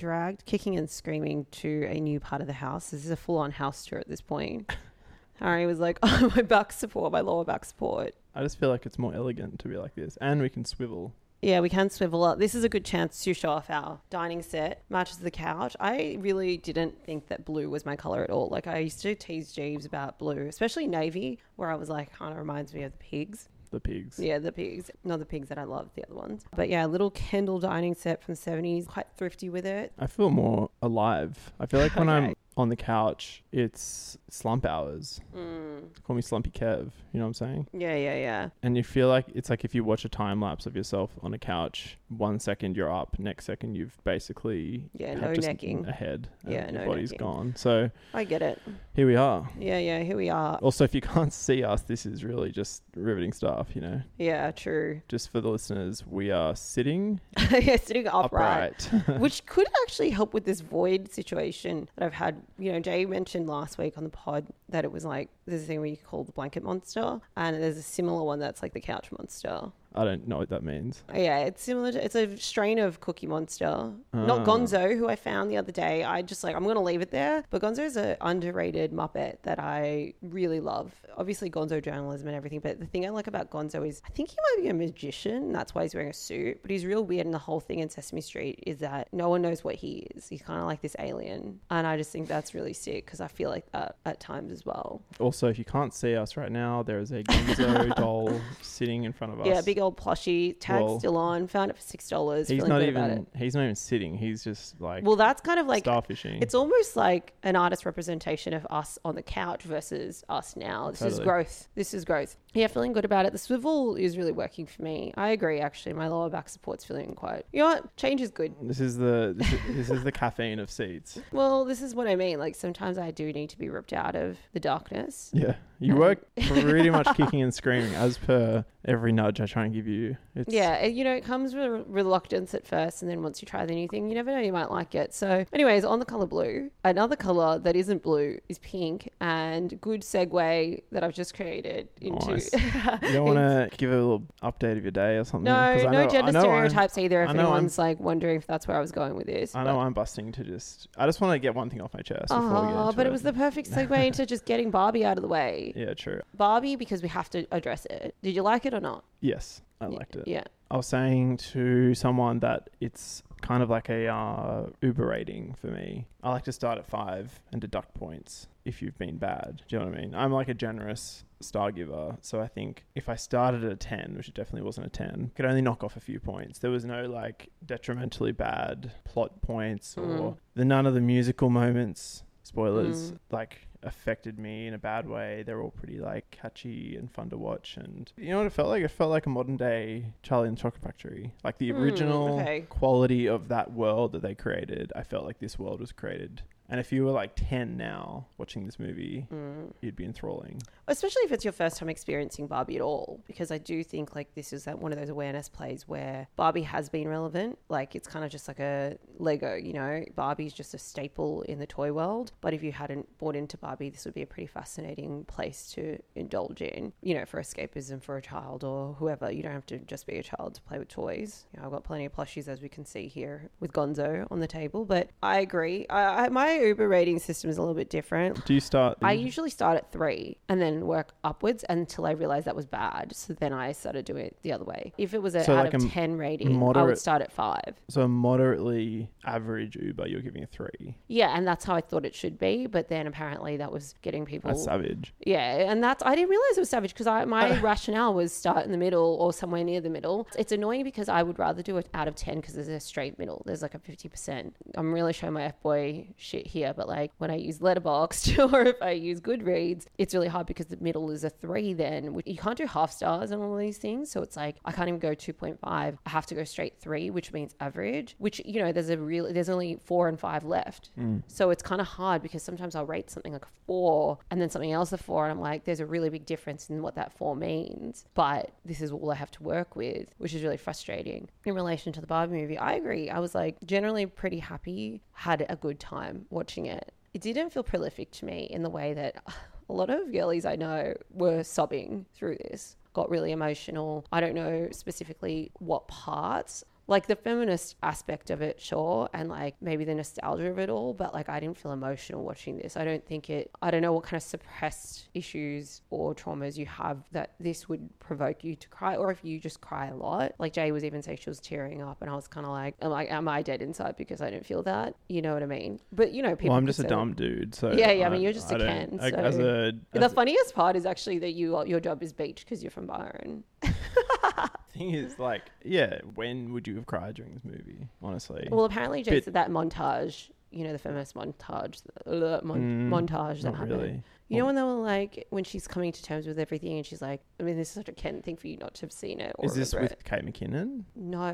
dragged kicking and screaming to a new part of the house. This is a full on house tour at this point. Harry was like, oh, my back support, my lower back support. I just feel like it's more elegant to be like this, and we can swivel. Yeah, we can swivel up. This is a good chance to show off our dining set. Matches the couch. I really didn't think that blue was my color at all. Like I used to tease Jeeves about blue, especially navy, where I was like, kind of reminds me of the pigs. The pigs. Yeah, the pigs. Not the pigs that I love, the other ones. But yeah, little Kendall dining set from the 70s. Quite thrifty with it. I feel more alive. I feel like when I'm on the couch, it's slump hours. Mm. Call me Slumpy Kev. You know what I'm saying? Yeah, yeah, yeah. And you feel like it's like if you watch a time lapse of yourself on a couch, one second you're up, next second you've basically Yeah, no just necking. ahead. and Yeah, your no body's necking. gone. So I get it. here we are. Yeah, yeah, here we are. Also, if you can't see us, this is really just riveting stuff. You know, Yeah, true. just for the listeners, we are sitting yeah, sitting upright. upright. which could actually help with this void situation that I've had. You know, Jay mentioned last week on the pod that it was like there's a thing we call the blanket monster, and there's a similar one that's like the couch monster. I don't know what that means. Yeah, it's similar. To, it's a strain of Cookie Monster, not Ah. Gonzo, who I found the other day. I just like I'm gonna leave it there. But Gonzo is an underrated Muppet that I really love. Obviously, Gonzo journalism and everything. But the thing I like about Gonzo is I think he might be a magician. That's why he's wearing a suit. But he's real weird. And the whole thing in Sesame Street is that no one knows what he is. He's kind of like this alien, and I just think that's really sick because I feel like that at times as well. Also, if you can't see us right now, there is a Gonzo doll sitting in front of us. Yeah, big old plushie. Tag Well, still on. Found it for six dollars. He's Feeling not good about it. even. He's not even sitting. He's just like Well, that's kind of like starfishing. It's almost like an artist representation of us on the couch versus us now. This is Totally. growth. This is growth. Yeah, feeling good about it. The swivel is really working for me. I agree, actually. My lower back support's feeling quite. You know what? Change is good. This is the this is, this is the caffeine of seeds. Well, this is what I mean. Like sometimes I do need to be ripped out of the darkness. Yeah, you work pretty much kicking and screaming as per every nudge I try and give you. It's, Yeah, it- you know, it comes with reluctance at first, and then once you try the new thing, you never know, you might like it. So, anyways, on the color blue, another color that isn't blue is pink, and good segue that I've just created into. Nice. You don't want to give a little update of your day or something? No, no know- gender know I'm- stereotypes either. If know I'm- anyone's like wondering if that's where I was going with this, I know I'm busting to just. I just want to get one thing off my chest before we get Oh, but it was the perfect segue into just getting Barbie out of the way. Yeah, true. Barbie, because we have to address it. Did you like it or not? Yes, I liked it. Yeah. I was saying to someone that it's kind of like a uh, Uber rating for me. I like to start at five and deduct points if you've been bad. Do you know what I mean? I'm like a generous star giver, so I think if I started at a ten, which it definitely wasn't a ten, could only knock off a few points. There was no like detrimentally bad plot points or Mm. the none of the musical moments. Spoilers Mm. like affected me in a bad way. They're all pretty like catchy and fun to watch. And you know what it felt like? It felt like a modern day Charlie and the Chocolate Factory. Like the Hmm, original okay. quality of that world that they created. I felt like this world was created. And if you were like 10 now watching this movie, Mm. you'd be enthralling. Especially if it's your first time experiencing Barbie at all, because I do think like this is that one of those awareness plays where Barbie has been relevant. Like it's kind of just like a Lego, you know. Barbie's just a staple in the toy world. But if you hadn't bought into Barbie, this would be a pretty fascinating place to indulge in, you know, for escapism for a child or whoever. You don't have to just be a child to play with toys. You know, I've got plenty of plushies as we can see here with Gonzo on the table. But I agree. I, I, my Uber rating system is a little bit different. Do you start? I usually start at three and then work upwards until I realized that was bad. So then I started doing it the other way. If it was a So out like of a 10 rating, I would start at five. so moderately average Uber, you're giving a three. Yeah, and that's how I thought it should be. But then apparently that was getting people. That's savage. Yeah, and that's I didn't realize it was savage because I my rationale was start in the middle or somewhere near the middle. It's annoying because I would rather do it out of ten because there's a straight middle. There's like a fifty percent. I'm really showing my f boy shit here, but like when I use Letterboxd or if I use Goodreads, it's really hard because the middle is a three. Then which- you can't do half stars and all these things, so it's like I can't even go two point five. I have to go straight three, which means average. Which you know there's a real there's only four and five left. Mm. So it's kind of hard because sometimes I'll rate something like a four and then something else a four, and I'm like, there's a really big difference in what that four means. But this is all I have to work with, which is really frustrating. In relation to the Barbie movie, I agree. I was like generally pretty happy, had a good time watching it. It didn't feel prolific to me in the way that a lot of girlies I know were sobbing through this, got really emotional. I don't know specifically what parts Like the feminist aspect of it, sure, and like maybe the nostalgia of it all, but like I didn't feel emotional watching this. I don't think it, I don't know what kind of suppressed issues or traumas you have that this would provoke you to cry, or if you just cry a lot. Like Jay was even saying she was tearing up, and I was kind of like, am I, am I dead inside because I don't feel that? You know what I mean? But you know, people. well, I'm just a dumb dude. So Yeah, yeah, I mean, you're just a don't- Ken, so- as a, The as a- funniest part is actually that you your job is beach because you're from Byron. thing is, like, yeah, when would you have cried during this movie? Honestly, Well, apparently Bit- said that montage, you know, the feminist montage, uh, mon- Mm, montage that not happened. really. You know when they were like when she's coming to terms with everything and she's like, I mean, this is such a Ken thing for you not to have seen it. Or Is this remember with Kate McKinnon? No.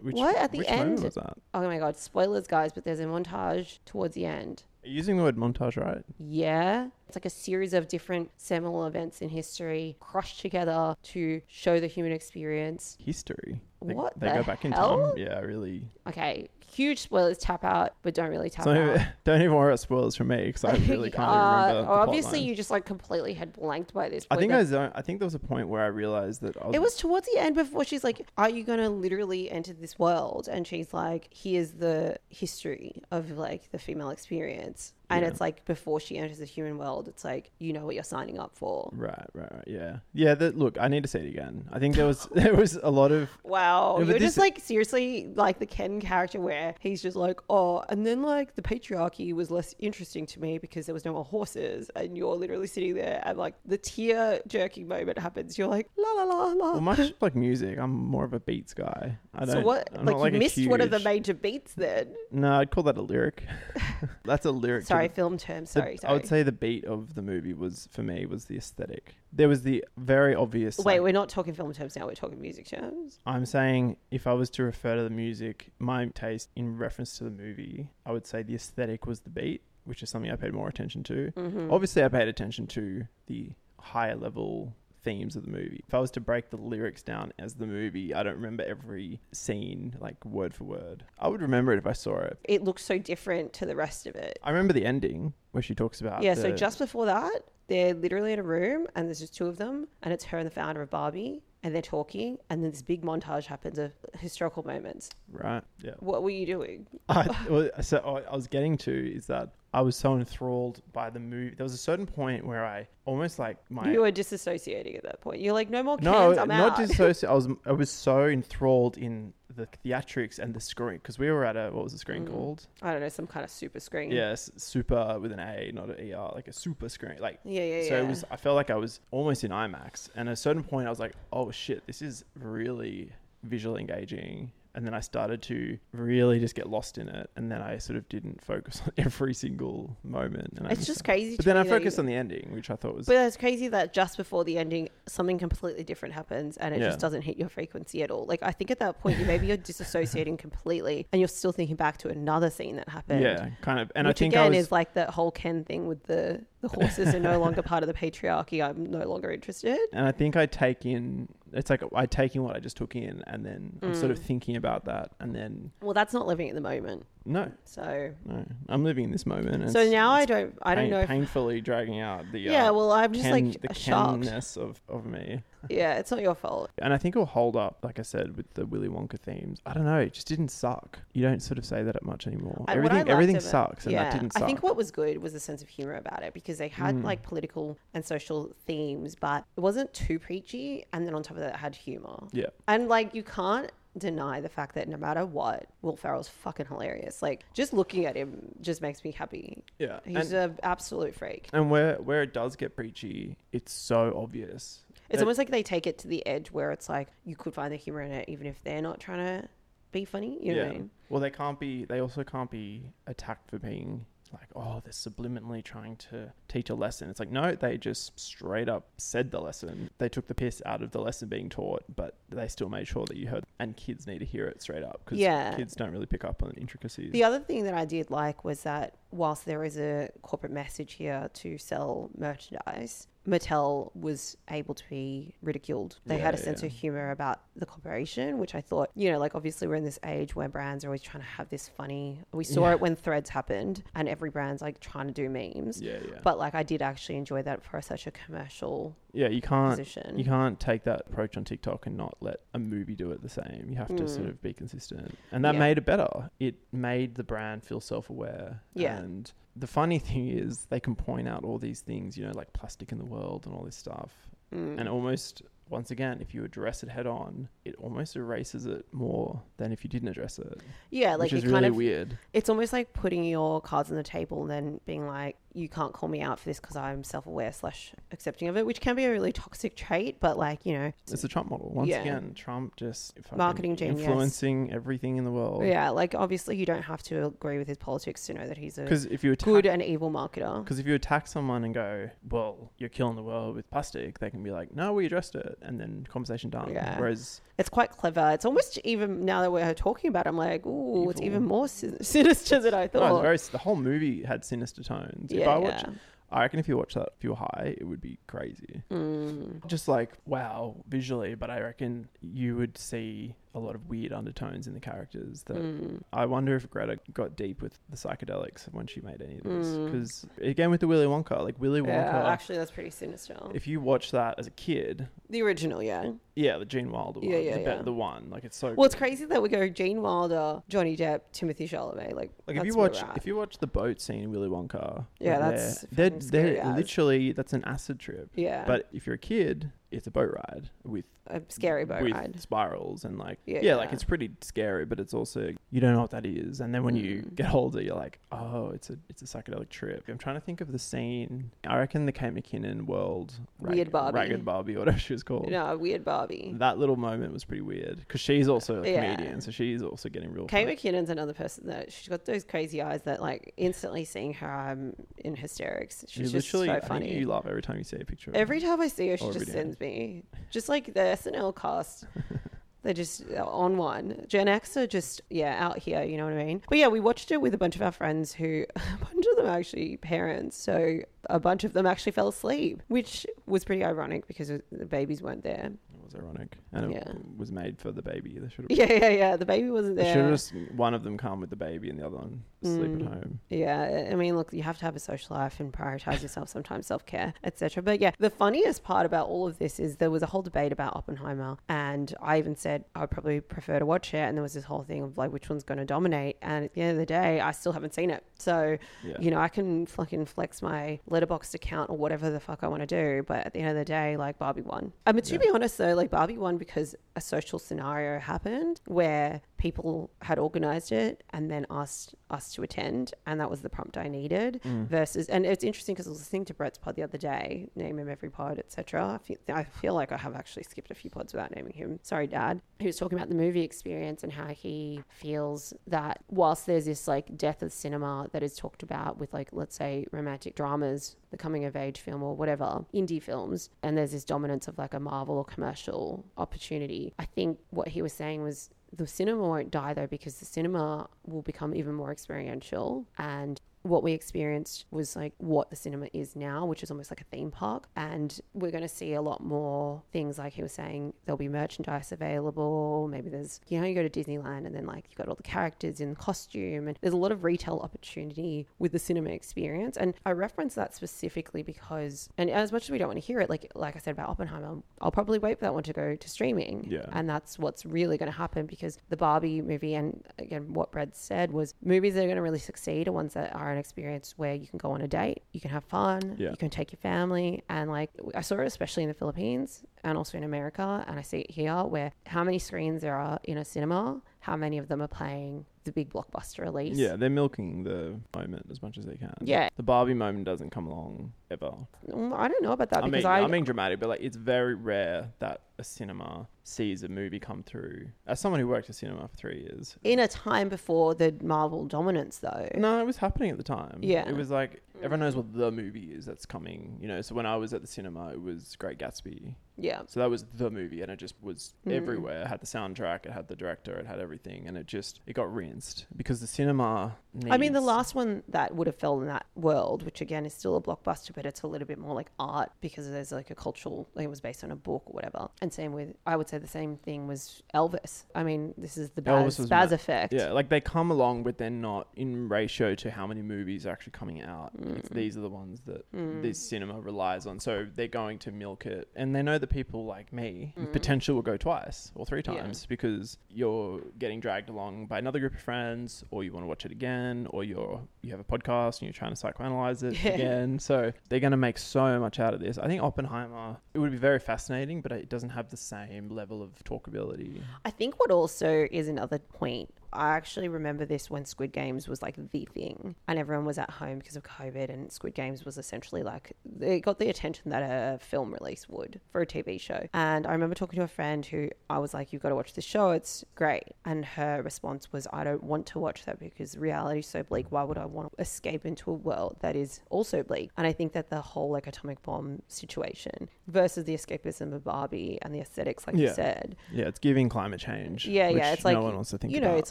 Which, what at the which end? was that? Oh my god, spoilers, guys! But there's a montage towards the end. Are you using the word montage right? Yeah. It's like a series of different seminal events in history crushed together to show the human experience. History. They, What they the go back in hell? time. Yeah, really. Okay, huge spoilers tap out, but don't really tap So out. don't even worry about spoilers from me because I really can't Uh, even remember. the obviously, you just like completely had blanked by this I think I was. I think there was a point where I realized that I was. It was towards the end before she's like, Are you going to literally enter this world? And she's like, Here's the history of like the female experience. And Yeah. it's like before she enters the human world, it's like, you know what you're signing up for. Right, right, right. Yeah, yeah. That look, I need to see it again. I think there was there was a lot of Wow. You're this- just like seriously like the Ken character where he's just like, Oh, and then like the patriarchy was less interesting to me because there was no more horses. And you're literally sitting there and like the tear jerking moment happens. You're like, La la la la. well, much like music. I'm more of a beats guy. I don't. so what? I'm Like, not you missed one of the major beats then. No, I'd call that a lyric. That's a lyric. Sorry, the- film term. the- Sorry, I would say the beat of the movie was for me was the aesthetic. There was the very obvious. Wait, like- we're not talking film terms now. We're talking music terms. I'm saying if I was to refer to the music, my taste in reference to the movie, I would say the aesthetic was the beat, which is something I paid more attention to. Mm-hmm. Obviously, I paid attention to the higher level themes of the movie. If I was to break the lyrics down as the movie, I don't remember every scene like word for word. I would remember it if I saw it. It looks so different to the rest of it. I remember the ending where she talks about yeah. So just before that, they're literally in a room, and there's just two of them, and it's her and the founder of Barbie, and they're talking, and then this big montage happens of historical moments. right, yeah. What were you doing? I, well, so I I was getting to is that I was so enthralled by the movie. There was a certain point where I almost like my you were disassociating at that point. You're like, no more cans. no, I'm not out. disassociate. I was I was so enthralled in the theatrics and the screen because we were at a what was the screen Mm. called? I don't know, some kind of super screen. Yes, super with an A, not an ER, like a super screen. Like Yeah, yeah, yeah. so, it was. I felt like I was almost in IMAX, and at a certain point, I was like, "Oh shit, this is really visually engaging." And then I started to really just get lost in it, and then I sort of didn't focus on every single moment. And It's just crazy. But then I that focused you- on the ending, which I thought was But it's crazy that just before the ending, something completely different happens and it Yeah. just doesn't hit your frequency at all. Like, I think at that point, you maybe you're disassociating completely and you're still thinking back to another scene that happened. yeah, kind of. And which I think again I was is like the whole Ken thing with the, the horses are no longer part of the patriarchy. I'm no longer interested. and I think I take in it's like I take in what I just took in, and then I'm sort of Mm. thinking about that, and then Well, that's not living at the moment. no, So, no, I'm living in this moment. and so it's- now I it's don't, I don't pain- know. If, painfully dragging out the yeah, uh, well, I'm just Ken- like the shocked. Kenness of of me, Yeah, it's not your fault. and I think it'll hold up. Like I said with the Willy Wonka themes, I don't know, it just didn't suck. You don't sort of say that much anymore. I everything everything sucks, and yeah, that didn't suck. I think what was good was the sense of humor about it because they had Mm. like political and social themes, but it wasn't too preachy. And then on top of that, it had humor. yeah, And like, you can't deny the fact that no matter what, Will Ferrell's fucking hilarious. Like, just looking at him just makes me happy. yeah, He's an absolute freak. and where where it does get preachy, it's so obvious. It's almost like they take it to the edge where it's like you could find the humor in it even if they're not trying to be funny. You know what I mean? Well, they can't be. They also can't be attacked for being like, oh, they're subliminally trying to teach a lesson. It's like, no, they just straight up said the lesson. They took the piss out of the lesson being taught, but they still made sure that you heard. And kids need to hear it straight up because Yeah. kids don't really pick up on intricacies. The other thing that I did like was that whilst there is a corporate message here to sell merchandise, Mattel was able to be ridiculed. They had a sense yeah. of humor about the corporation, which I thought, you know, like obviously we're in this age where brands are always trying to have this funny. We saw Yeah. it when Threads happened, and every brand's like trying to do memes. yeah, yeah. But like I did actually enjoy that for such a commercial Yeah, you can't position. you can't take that approach on TikTok and not let a movie do it the same. You have to sort Mm. of be consistent. And that Yeah. made it better. It made the brand feel self-aware. Yeah. And the funny thing is they can point out all these things, you know, like plastic in the world and all this stuff. Mm. And almost once again, if you address it head on, it almost erases it more than if you didn't address it. yeah, like which is it really kind of weird. it's almost like putting your cards on the table and then being like, you can't call me out for this because I'm self-aware slash accepting of it, which can be a really toxic trait. But like you know, It's the Trump model. Once Yeah. again, Trump just Marketing genius. influencing everything in the world. yeah, like obviously you don't have to agree with his politics to know that he's a Because if you attack good and evil marketer. Because if you attack someone and go, well, you're killing the world with plastic, they can be like, no, we addressed it. And then conversation done. Yeah. Whereas, It's quite clever. It's almost even now that we're talking about, it, I'm like, ooh, it's even more sin- sinister than I no, thought. it's very, the whole movie had sinister tones. If I watch. I reckon if you watch that, if you were high, it would be crazy. Mm. Just like, wow, visually. But I reckon you would see a lot of weird undertones in the characters that Mm. I wonder if Greta got deep with the psychedelics when she made any of this. Mm. Because again, with the Willy Wonka, like Willy Wonka, Yeah, actually, that's pretty sinister. if you watch that as a kid, the original, yeah. yeah, the Gene Wilder one, Yeah, yeah, the, yeah. the one, like it's so. Well, it's crazy that we go Gene Wilder, Johnny Depp, Timothée Chalamet. Like, Like if you watch if you watch the boat scene in Willy Wonka, Yeah, that's they're they're, they're literally that's an acid trip. yeah, But if you're a kid, it's a boat ride with a scary boat with ride. spirals and like Yeah, yeah, like it's pretty scary, but it's also you don't know what that is. And then when you Mm. get older, you're like, oh, it's a it's a psychedelic trip. I'm trying to think of the scene. I reckon the Kate McKinnon world Weird Barbie. Ragged Barbie, or whatever she was called. No, weird Barbie. That little moment was pretty weird because she's also a Yeah. comedian, so she's also getting real. Kate fun. McKinnon's another person that she's got those crazy eyes that like instantly seeing her, I'm in hysterics. You She's just so funny. you laugh every time you see a picture. of her. Every time I see her, she just video. sends me just like the SNL cast. They're just uh, on one. Gen X are just yeah out here. You know what I mean? But yeah, we watched it with a bunch of our friends who a bunch of them are actually parents. So a bunch of them actually fell asleep, which was pretty ironic because the babies weren't there. Was ironic, and it Yeah. was made for the baby. They should have. Yeah, yeah, yeah. The baby wasn't should there. have just one of them come with the baby and the other one sleep Mm. at home. Yeah, I mean, look, you have to have a social life and prioritize yourself sometimes, self care, etc. But yeah, the funniest part about all of this is there was a whole debate about Oppenheimer, and I even said I would probably prefer to watch it, and there was this whole thing of like which one's going to dominate, and at the end of the day, I still haven't seen it, so Yeah. you know I can fucking flex my letterboxd account or whatever the fuck I want to do, but at the end of the day, like Barbie won. I mean, to Yeah. be honest though, like Barbie won because a social scenario happened where people had organized it and then asked us to attend and that was the prompt i needed Mm. versus and it's interesting because i was listening to brett's pod the other day name him every pod etc I feel, I feel like i have actually skipped a few pods without naming him sorry dad he was talking about the movie experience and how he feels that whilst there's this like death of cinema that is talked about with like let's say romantic dramas the coming of age film or whatever indie films and there's this dominance of like a marvel or commercial opportunity. I think what he was saying was the cinema won't die though because the cinema will become even more experiential and what we experienced was like what the cinema is now, which is almost like a theme park. And we're going to see a lot more things like he was saying, there'll be merchandise available. Maybe there's, you know, you go to Disneyland and then like you've got all the characters in costume, and there's a lot of retail opportunity with the cinema experience. And I reference that specifically because, and as much as we don't want to hear it, like like I said about Oppenheimer, I'll probably wait for that one to go to streaming. Yeah. And that's what's really going to happen because the Barbie movie, and again, what Brad said was movies that are going to really succeed are ones that are an experience where you can go on a date, you can have fun, Yeah. you can take your family. And like, I saw it especially in the Philippines and also in America. And I see it here where how many screens there are in a cinema, how many of them are playing the big blockbuster release. Yeah, they're milking the moment as much as they can. Yeah. The Barbie moment doesn't come along ever. Mm, I don't know about that I because mean, I, I, am being dramatic, but like it's very rare that a cinema sees a movie come through. As someone who worked at cinema for three years, in a time before the Marvel dominance though. no, it was happening at the time. Yeah. it was like everyone knows what the movie is that's coming. You know, so when I was at the cinema, it was Great Gatsby. Yeah. So that was the movie, and it just was Mm. everywhere. It had the soundtrack, it had the director, it had everything, and it just it got rinsed because the cinema I mean, the last one that would have fell in that world, which again is still a blockbuster, but it's a little bit more like art because there's like a cultural, like it was based on a book or whatever. And same with, I would say the same thing was Elvis. I mean, this is the Baz, Baz effect. Yeah, like they come along, but they're not in ratio to how many movies are actually coming out. It's, Mm. these are the ones that this cinema relies on. So they're going to milk it, and they know that people like me with potential will go twice or three Mm. Yeah. times because you're getting dragged along by another group of friends, or you want to watch it again, or you're you have a podcast and you're trying to psychoanalyze it Yeah. again. So they're going to make so much out of this. I think Oppenheimer it would be very fascinating, but it doesn't have the same level of talkability. I think what also is another point. I actually remember this when Squid Games was like the thing, and everyone was at home because of COVID, and Squid Games was essentially like it got the attention that a film release would for a TV show. And I remember talking to a friend who I was like, "You've got to watch this show; it's great." And her response was, "I don't want to watch that because reality's so bleak. Why would I want to escape into a world that is also bleak?" And I think that the whole like atomic bomb situation versus the escapism of Barbie and the aesthetics, like you said, Yeah, it's giving climate change. yeah, yeah. It's like no one wants to think you know, about. it's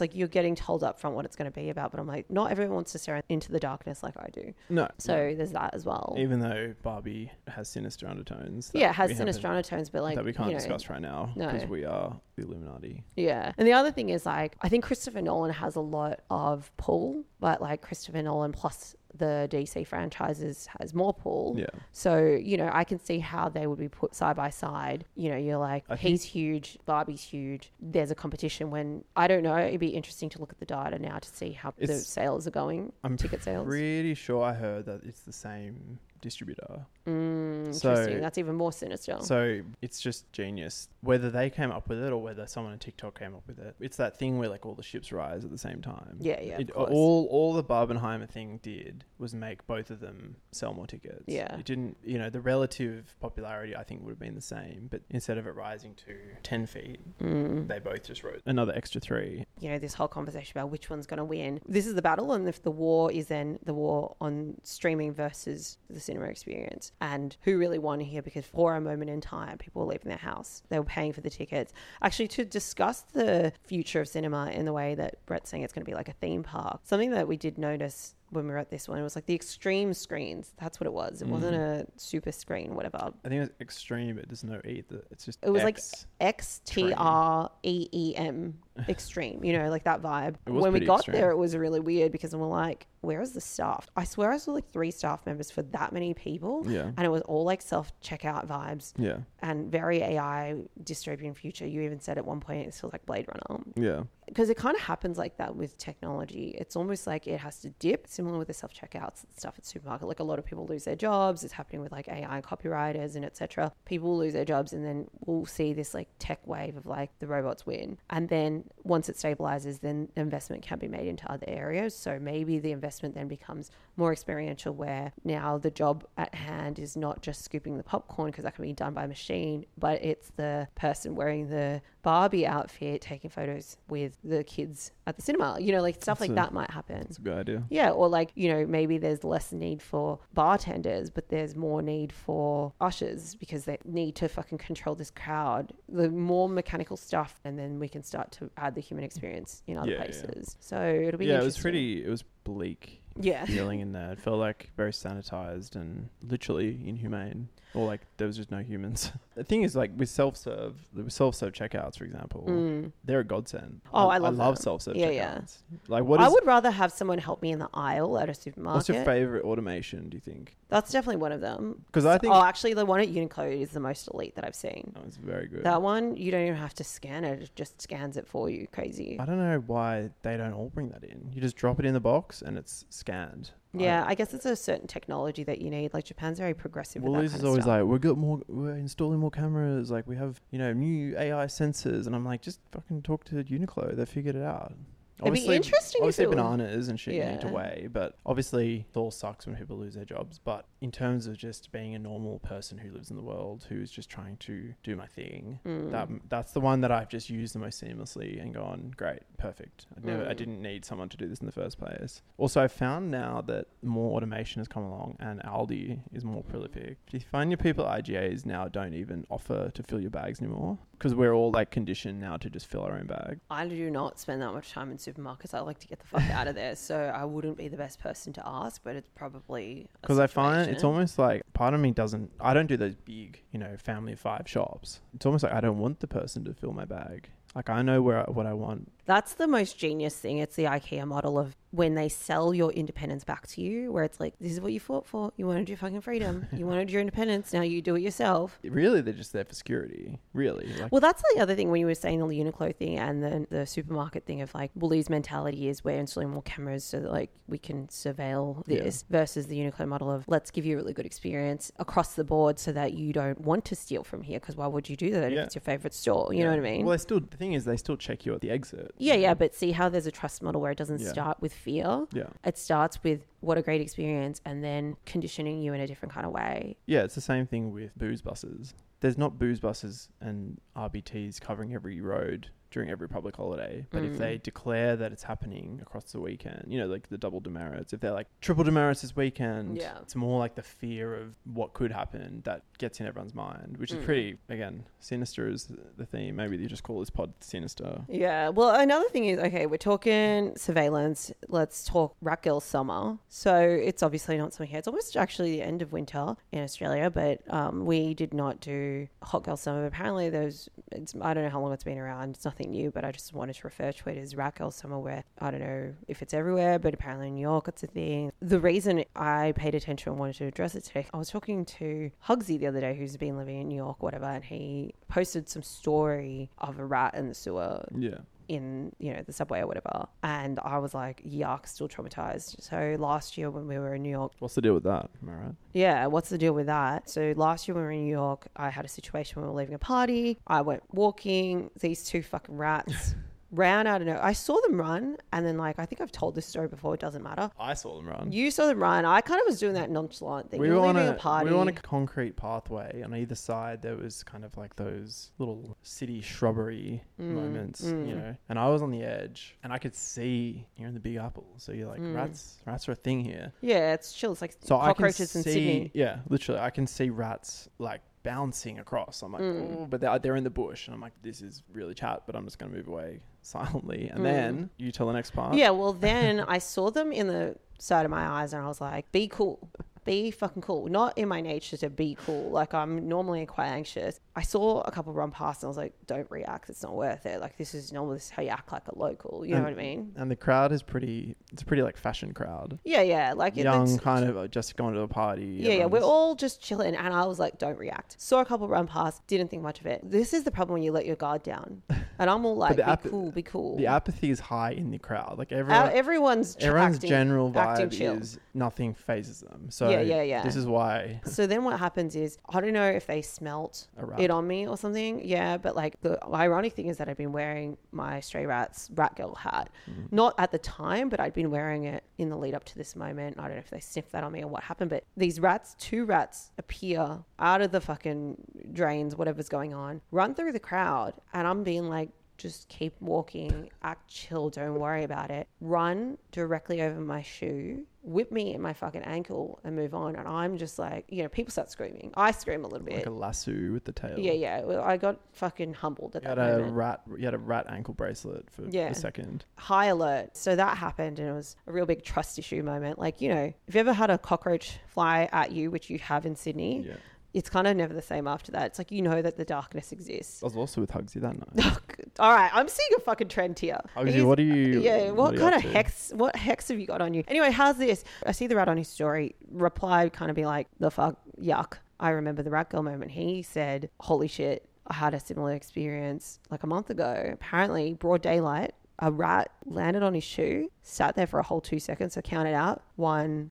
like you're getting told up front what it's going to be about, but I'm like, not everyone wants to stare into the darkness like I do. no. So there's that as well. even though Barbie has sinister undertones, yeah, it has sinister undertones, but like that we can't you know, discuss right now no. because we are the Illuminati. Yeah. And the other thing is like I think Christopher Nolan has a lot of pull, but like Christopher Nolan plus the DC franchises has more pull. Yeah, So, you know, I can see how they would be put side by side. You know, you're like, I think- he's huge, Barbie's huge. There's a competition when I don't know. It'd be interesting to look at the data now to see how the sales are going, I'm ticket sales. I'm pretty sure I heard that it's the same distributor. Mm, So- interesting. That's even more sinister. So it's just genius. Whether they came up with it or whether someone on TikTok came up with it, it's that thing where like all the ships rise at the same time. Yeah, yeah, It, all all the Barbenheimer thing did was make both of them sell more tickets. Yeah. it didn't. You know, the relative popularity I think would have been the same, but instead of it rising to ten feet, Mm. they both just wrote another extra three. you know, this whole conversation about which one's going to win. This is the battle, and if the war is then the war on streaming versus the cinema experience, and who really won here? Because for a moment in time, people were leaving their house, they were paying for the tickets. Actually, to discuss the future of cinema in the way that Brett's saying it's going to be like a theme park, something that we did notice when we were at this one it was like the extreme screens. That's what it was. It wasn't mm. a super screen, whatever. I think it's extreme, but there's no E. It's just It was like X. X T R E E M extreme, you know, like that vibe. It was When we got extreme. there, it was really weird because we're like, where is the staff? I swear I saw like three staff members for that many people. Yeah. And it was all like self checkout vibes yeah, and very AI dystopian future. You even said at one point it feels like Blade Runner yeah, because it kind of happens like that with technology. It's almost like it has to dip, similar with the self checkouts and stuff at supermarket. Like a lot of people lose their jobs. It's happening with like AI copywriters and etc. People lose their jobs, and then we'll see this like tech wave of like the robots win. And then once it stabilizes, then investment can be made into other areas. So maybe the investment then becomes more experiential, where now the job at hand is not just scooping the popcorn because that can be done by a machine, but it's the person wearing the Barbie outfit taking photos with the kids at the cinema. You know, like stuff That's like a- that might happen. it's a good idea. Yeah, or like, you know, maybe there's less need for bartenders, but there's more need for ushers because they need to fucking control this crowd. The more mechanical stuff, and then we can start to add the human experience in other Yeah, yeah. places. So it'll be Yeah, it was pretty. It was bleak Yeah. feeling in there. It felt like very sanitized and literally inhumane, or like there was just no humans. the thing is, like with self-serve, the self-serve checkouts, for example, Mm. they're a godsend. Oh, I love them. self-serve Yeah, checkouts. yeah. Like, what I is? would rather have someone help me in the aisle at a supermarket. what's your favorite automation? Do you think? That's definitely one of them. Because I think oh, actually, the one at Uniqlo is the most elite that I've seen. that was very good. That one, you don't even have to scan it; it just scans it for you. Crazy. I don't know why they don't all bring that in. You just drop it in the box and it's scanned. Yeah, I guess it's a certain technology that you need. Like Japan's very progressive. Well, kind is always stuff. like, we've got more, we're installing more cameras. Like we have, you know, new AI sensors, and I'm like, just fucking talk to Uniqlo. They figured it out. It'd be interesting Obviously, bananas and shit you need to weigh, but obviously, it all sucks when people lose their jobs. But in terms of just being a normal person who lives in the world who's just trying to do my thing, Mm. that that's the one that I've just used the most seamlessly and gone great, perfect. I never, I Mm. didn't need someone to do this in the first place. Also, I found now that more automation has come along and Aldi is more prolific. Do you find your people IGAs now don't even offer to fill your bags anymore because we're all like conditioned now to just fill our own bag? I do not spend that much time in supermarkets. I like to get the fuck out of there, so I wouldn't be the best person to ask. But it's probably Because I find it's almost like part of me doesn't. I don't do those big, you know, family of five shops. It's almost like I don't want the person to fill my bag. Like I know where what I want. That's the most genius thing. It's the IKEA model of when they sell your independence back to you, where it's like, this is what you fought for. You wanted your fucking freedom. You wanted your independence. Now you do it yourself. Really, they're just there for security. Really, like Well, that's the other thing when you were saying the Uniqlo thing and then the supermarket thing of like Woolies mentality is we're installing more cameras so that like we can surveil Yeah. this versus the Uniqlo model of let's give you a really good experience across the board so that you don't want to steal from here because why would you do that Yeah. if it's your favorite store? You know what I mean? Well, they still. The thing is, they still check you at the exit. Yeah, yeah, but see how there's a trust model where it doesn't Yeah. start with fear. Yeah. It starts with what a great experience and then conditioning you in a different kind of way. Yeah, it's the same thing with booze buses. There's not booze buses and RBTs covering every road during every public holiday. But if Mm. they declare that it's happening across the weekend, you know, like the double demerits, if they're like triple demerits this weekend, Yeah. it's more like the fear of what could happen that gets in everyone's mind, which is Mm. pretty, again, sinister is the theme. Maybe you just call this pod sinister. Yeah. Well, another thing is okay, we're talking surveillance. Let's talk Rat Girl Summer. So it's obviously not something here. It's almost actually the end of winter in Australia, but um, we did not do Hot Girl Summer. Apparently, there's, it's, I don't know how long it's been around. It's nothing new, but I just wanted to refer to it as Rat Girl Summer, where I don't know if it's everywhere, but apparently in New York it's a thing. The reason I paid attention and wanted to address it today, I was talking to Hugsy the other day, who's been living in New York, whatever, and he posted some story of a rat in the sewer Yeah. In you know the subway or whatever. And i was like yuck still traumatized. So last year when we were in new york What's the deal with that? Am I right? yeah what's the deal with that? So last year when we were in new york i had a situation where we were leaving a party. I went walking. These two fucking rats ran out of no i saw them run and then like i think i've told this story before it doesn't matter I saw them run. you saw them run i kind of was doing that nonchalant thing we you were were on a, a party we were on a concrete pathway. On either side, there was kind of like those little city shrubbery Mm, moments, mm. you know. And I was on the edge, and I could see you're in the Big Apple, so you're like Mm. rats. Rats are a thing here. yeah it's chill it's like So cockroaches I in can see, sydney yeah, literally, I can see rats like bouncing across. I'm like, Mm. oh, but they're, they're in the bush, and I'm like, this is really chat, but I'm just gonna move away silently. And Mm. then you tell the next part. Yeah, well, then I saw them in the side of my eyes and I was like, be cool. Be fucking cool. Not in my nature to be cool. Like, I'm normally quite anxious. I saw a couple run past and I was like, don't react. It's not worth it. Like, this is normal. This is how you act like a local. You know what I mean? And the crowd is pretty. It's a pretty like fashion crowd. Yeah, yeah. Like, Young, kind of uh, just going to a party. Yeah, yeah, we're all just chilling, and I was like, "Don't react." Saw a couple run past, didn't think much of it. This is the problem when you let your guard down, and I'm all like, "Be app- cool, be cool." The apathy is high in the crowd. Like everyone, everyone's everyone's acting- general acting vibe chill. is nothing phases them. So Yeah, yeah, yeah. This is why So then what happens is I don't know if they smelt it on me or something. Yeah, but like the ironic thing is that I've been wearing my Stray Rats Rat Girl hat. Mhm. Not at the time, but I'd been wearing it in the lead up to this moment. I don't know if they sniffed that on me or what happened, but these rats, two rats, appear out of the fucking drains, whatever's going on, run through the crowd, and I'm being like, just keep walking, act chill, don't worry about it. Run directly over my shoe, whip me in my fucking ankle, and move on. And I'm just like, you know, people start screaming. I scream a little bit. like a lasso with the tail. Yeah, yeah. Well, I got fucking humbled at You that had a moment. rat. You had a rat ankle bracelet for Yeah. a second. High alert. So that happened, and it was a real big trust issue moment. Like, you know, if you ever had a cockroach fly at you, which you have in Sydney, Yeah. It's kind of never the same after that. It's like you know that the darkness exists. I was also with Hugsy that night. All right, I'm seeing a fucking trend here. Hugsy, He's- what are you? Yeah, what, are you kind up of to? hex? What hex have you got on you? Anyway, how's this? I see the rat on his story. Reply, kind of be like, the fuck, yuck. I remember the rat girl moment. He said, "Holy shit, I had a similar experience like a month ago. Apparently, broad daylight, a rat landed on his shoe, sat there for a whole two seconds. So count it out: one,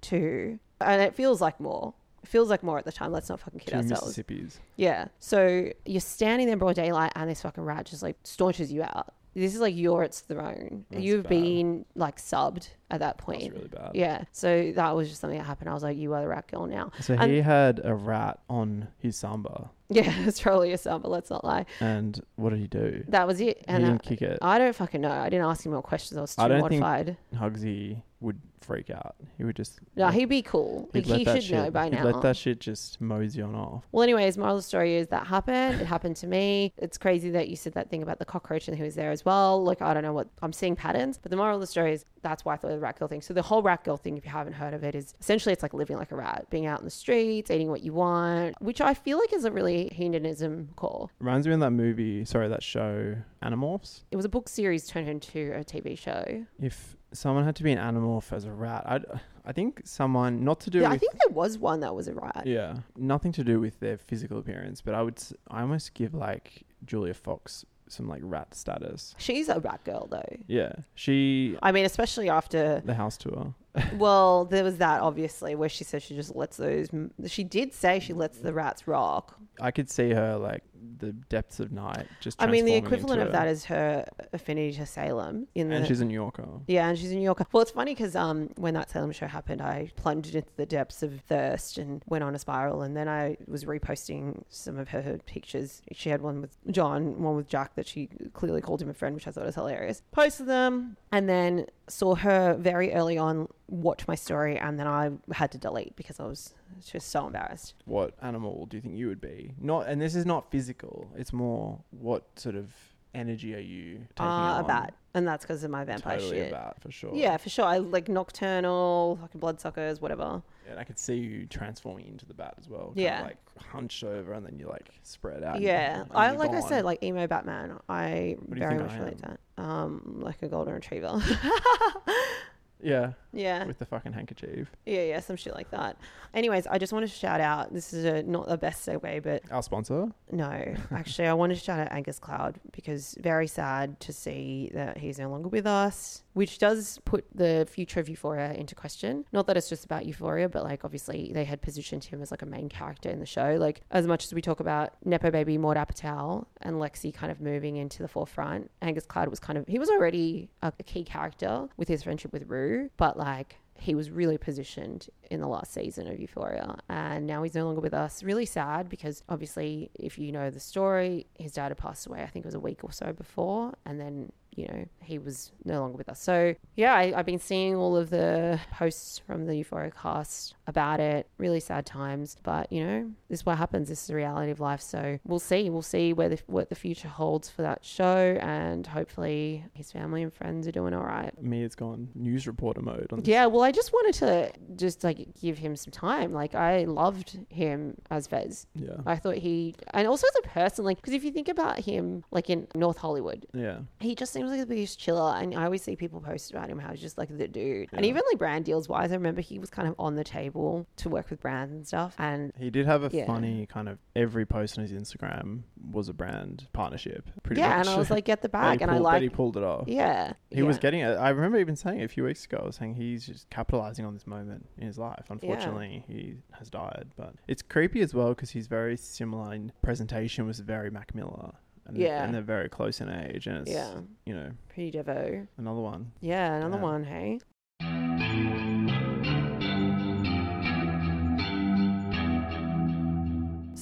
two, and it feels like more." It feels like more at the time. Let's not fucking kid Two ourselves. Mississippis. Yeah. So you're standing there in broad daylight and this fucking rat just like staunches you out. This is like your its throne. That's You've bad. been like subbed at that That's point. really bad. Yeah. So that was just something that happened. I was like, you are the rat girl now. So And- he had a rat on his samba, Yeah, it's probably a samba, let's not lie. and what did he do? That was it. And uh, didn't kick it. I don't fucking know. I didn't ask him more questions. I was too I don't think- Hugsy would freak out. He would just. No, he'd be cool. Like, he should shit, know by he'd now. let that shit just mosey on off. Well, anyways, moral of the story is that happened. It happened to me. It's crazy that you said that thing about the cockroach and who was there as well. Like, I don't know what I'm seeing patterns, but the moral of the story is that's why I thought of the rat girl thing. So the whole rat girl thing, if you haven't heard of it, is essentially it's like living like a rat, being out in the streets, eating what you want, which I feel like is a really hedonism call. Reminds me of that movie, sorry, that show, Animorphs. It was a book series turned into a TV show. If someone had to be an animorph as a rat, I I think someone not to do Yeah, I with think there was one that was a rat. yeah, nothing to do with their physical appearance, but I would s- I almost give like Julia Fox some like rat status. She's a rat girl though. Yeah, she I mean, especially after the house tour. well, there was that obviously where she says she just lets those. She did say she lets the rats rock. I could see her like the depths of night just. I mean, the equivalent of that is her affinity to Salem. In the and she's a New Yorker. yeah, and she's a New Yorker. Well, it's funny because um, when that Salem show happened, I plunged into the depths of thirst and went on a spiral. And then I was reposting some of her pictures. She had one with John, one with Jack that she clearly called him a friend, which I thought was hilarious. Posted them and then saw her very early on watch my story, and then I had to delete because I was just so embarrassed. What animal do you think you would be? Not, and this is not physical. It's more what sort of energy are you taking Uh, a bat, and that's because of my vampire totally shit. a bat for sure. Yeah, for sure. I like nocturnal, fucking bloodsuckers, whatever. Yeah, and I could see you transforming into the bat as well. Yeah. like hunched over and then you like spread out. Yeah, I like I said, like emo Batman. I What do you very much I relate to that. Um, like a golden retriever. yeah, yeah, with the fucking handkerchief. yeah, yeah, some shit like that. Anyways, I just want to shout out. This is a, not the best segue, but Our sponsor. no, actually, I want to shout out Angus Cloud because very sad to see that he's no longer with us, which does put the future of Euphoria into question. Not that it's just about Euphoria, but like obviously they had positioned him as like a main character in the show. Like as much as we talk about Nepo baby Maude Apatow and Lexi kind of moving into the forefront, Angus Cloud was kind of he was already a, a key character with his friendship with Rue, but like he was really positioned in the last season of Euphoria and now he's no longer with us. Really sad because obviously if you know the story, his dad had passed away I think it was a week or so before and then you know, he was no longer with us. So, yeah, I, I've been seeing all of the posts from the Euphoria cast about it. Really sad times, but you know, this is what happens. This is the reality of life. So, we'll see. We'll see where the, what the future holds for that show, and hopefully, his family and friends are doing all right. Me, it's gone news reporter mode. Yeah, well, I just wanted to just like give him some time. Like, I loved him as Fez. Yeah. I thought he, and also as a person, like, because if you think about him, like in North Hollywood, Yeah. he just seems like the biggest chiller. And I always see people post about him how he's just like the dude. And Yeah. even like brand deals wise, I remember he was kind of on the table to work with brands and stuff. And He did have a Yeah. funny kind of every post on his Instagram was a brand partnership. Pretty yeah, much. and I was like, get the bag. and I pulled- that like, he pulled it off. yeah. He was getting it. I remember even saying it a few weeks ago. I was saying he's just capitalizing on this moment in his life. Unfortunately, he has died, but it's creepy as well because he's very similar in presentation. Was very Mac Miller, and, Yeah. and they're very close in age, and it's Yeah. you know Pretty devo. another one. Yeah, another Yeah. one, hey?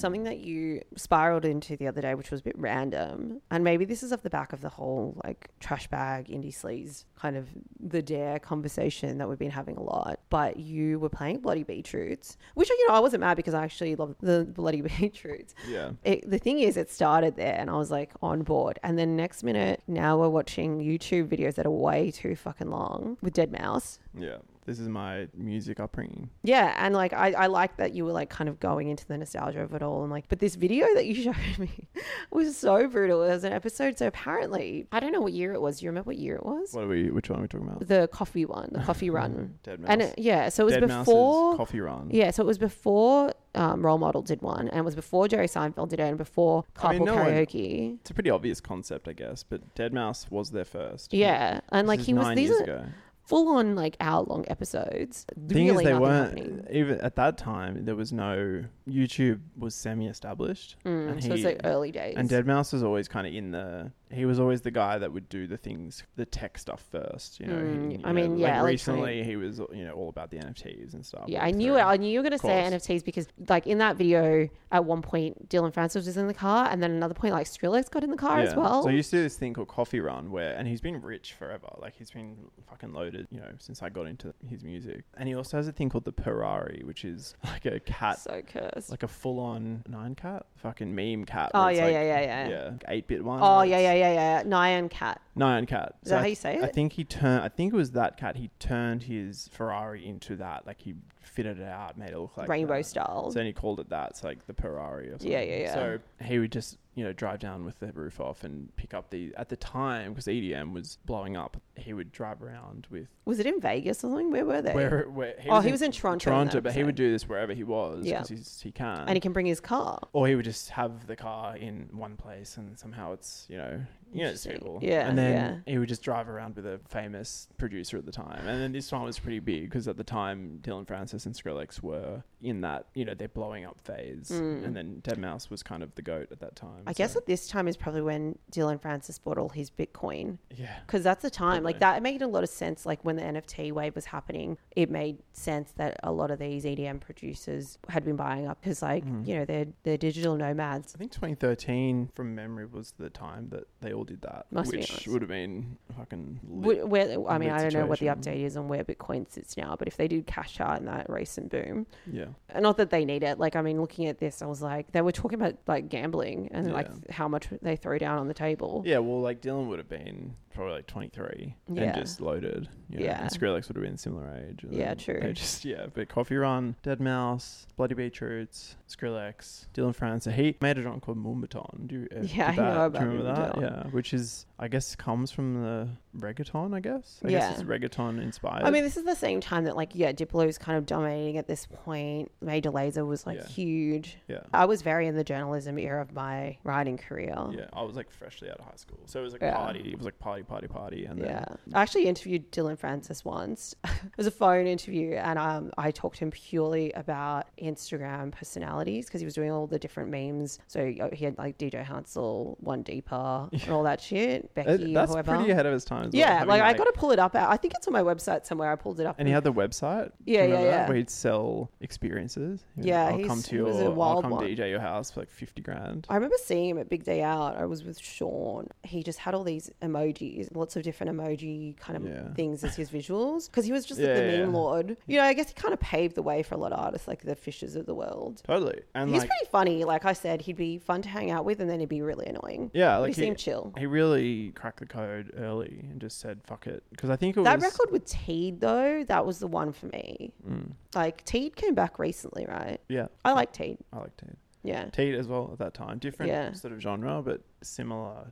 Something that you spiraled into the other day, which was a bit random, and maybe this is off the back of the whole like trash bag, indie sleaze kind of the dare conversation that we've been having a lot. But you were playing Bloody Beetroots, which you know I wasn't mad because I actually love the Bloody Beetroots. Yeah, It, the thing is, it started there, and I was like on board. And then next minute, now we're watching YouTube videos that are way too fucking long with Deadmau5. yeah. This is my music upbringing. Yeah, and like I, I like that you were like kind of going into the nostalgia of it all, and like, but this video that you showed me was so brutal. It was an episode, so apparently, I don't know what year it was. You remember what year it was? What are we? Which one are we talking about? The coffee one, the coffee run, Deadmau5. and it, yeah, so it was Dead before. Coffee Run. Yeah, so it was before um, Role Model did one, and it was before Jerry Seinfeld did it, and before I mean, Carpool no one- Karaoke. It's a pretty obvious concept, I guess, but Deadmau5 was there first. Yeah, and This like he was these years are ago. Full on like hour long episodes. thing really is, they weren't happening. even at that time. There was no YouTube was semi-established, Mm, and so it's like early days. and Deadmau5 was always kind of in the he was always the guy that would do the things, the tech stuff first. You know, he- Mm, you I know, mean, yeah, Like recently, he was you know all about the NFTs and stuff. Yeah, I knew it. I knew you were going to say. NFTs because, like, in that video, at one point, Dillon Francis was in the car, and then another point, like, Skrillex got in the car as well. So he used to do this thing called Coffee Run, where and he's been rich forever. Like he's been fucking loaded, you know, since I got into his music. And he also has a thing called the Purrari, which is like a cat, so cursed. like a full-on nine cat, fucking meme cat. Oh, yeah, like- yeah, yeah, yeah. yeah, eight-bit one. oh, where yeah, yeah, yeah, yeah. Nyan Cat. Nyan cat. Is that I how you say it? I think he turned. I think it was that cat. He turned his Ferrari into that. Like he fitted it out, made it look like Rainbow that. style. So then he called it that. So like the Purrari or something. Yeah, yeah, yeah. So he would just you know drive down with the roof off and pick up the at the time because EDM was blowing up. He would drive around with was it in Vegas or something? Where were they? where where he oh, was he in was in Toronto. Toronto, but he would do this wherever he was Yeah. because he can. And he can bring his car. or he would just have the car in one place and somehow it's you know you know it's Interesting. people Yeah, and then yeah. he would just drive around with a famous producer at the time and then this one was pretty big because at the time Dillon Francis and Skrillex were in that you know they're blowing up phase Mm. and then Deadmau5 was kind of the goat at that time I guess so- at this time is probably when Dillon Francis bought all his Bitcoin. yeah Because that's the time, like Probably. that made a lot of sense. Like when the NFT wave was happening, it made sense that a lot of these EDM producers had been buying up because, like, Mhm. you know, they're they're digital nomads. I think 2013 from memory was the time that they all did that Must be which honest. would have been fucking lit. Wh- Where, I mean, I don't know what the situation. update is on where Bitcoin sits now, but if they did cash out in that recent boom, yeah uh, not that they need it. Like, I mean, looking at this, I was like, they were talking about like gambling and like Yeah. how much they throw down on the table. Yeah, well, like Dillon would have been probably like 23 Yeah. and just loaded. You know, Yeah. And Skrillex would have been similar age. Yeah, true. Just yeah, but Coffee Run, Deadmau5, Bloody Beetroots, Skrillex, Dillon Francis. He made a song called Moombahton. Do you, uh, Yeah, did I that, know do about you remember that? Yeah, which is I guess comes from the reggaeton. I guess. I Yeah. guess it's reggaeton inspired. I mean, this is the same time that like yeah, Diplo's kind of dominating at this point. Major Lazer was like Yeah. huge. yeah. I was very in the journalism era of my writing career. Yeah, I was like freshly out of high school, so it was like Yeah. party. It was like party, party, party, and then Yeah, I actually interviewed Dillon Francis once. it was a phone interview, and um, I talked to him purely about Instagram personalities because he was doing all the different memes. So uh, he had like DJ Hansel, One Deeper, and all that shit. Becky, or that's whoever. pretty ahead of his time. As well, yeah, having, like, I got to pull it up. I think it's on my website somewhere. I pulled it up. And he had the website. Yeah, yeah, that? yeah. Where he'd sell experiences. Know, Yeah, I'll come to he your, I'll come one. DJ your house for like fifty grand. I remember seeing him at Big Day Out. I was with Sean. He just had all these emojis, lots of different emoji kind of Yeah. things as his visuals because he was just like the yeah, meme lord. You know, I guess he kind of paved the way for a lot of artists like the Fishers of the world. Totally. And He's like, pretty funny. Like I said, he'd be fun to hang out with, and then he'd be really annoying. yeah, But like he he, seemed chill. he really cracked the code early and just said fuck it because I think it was That was record with TEED though, that was the one for me. Mm, Like TEED came back recently, right? yeah, I like TEED. I like TEED. Yeah. TEED as well at that time. Different Yeah. sort of genre, but similar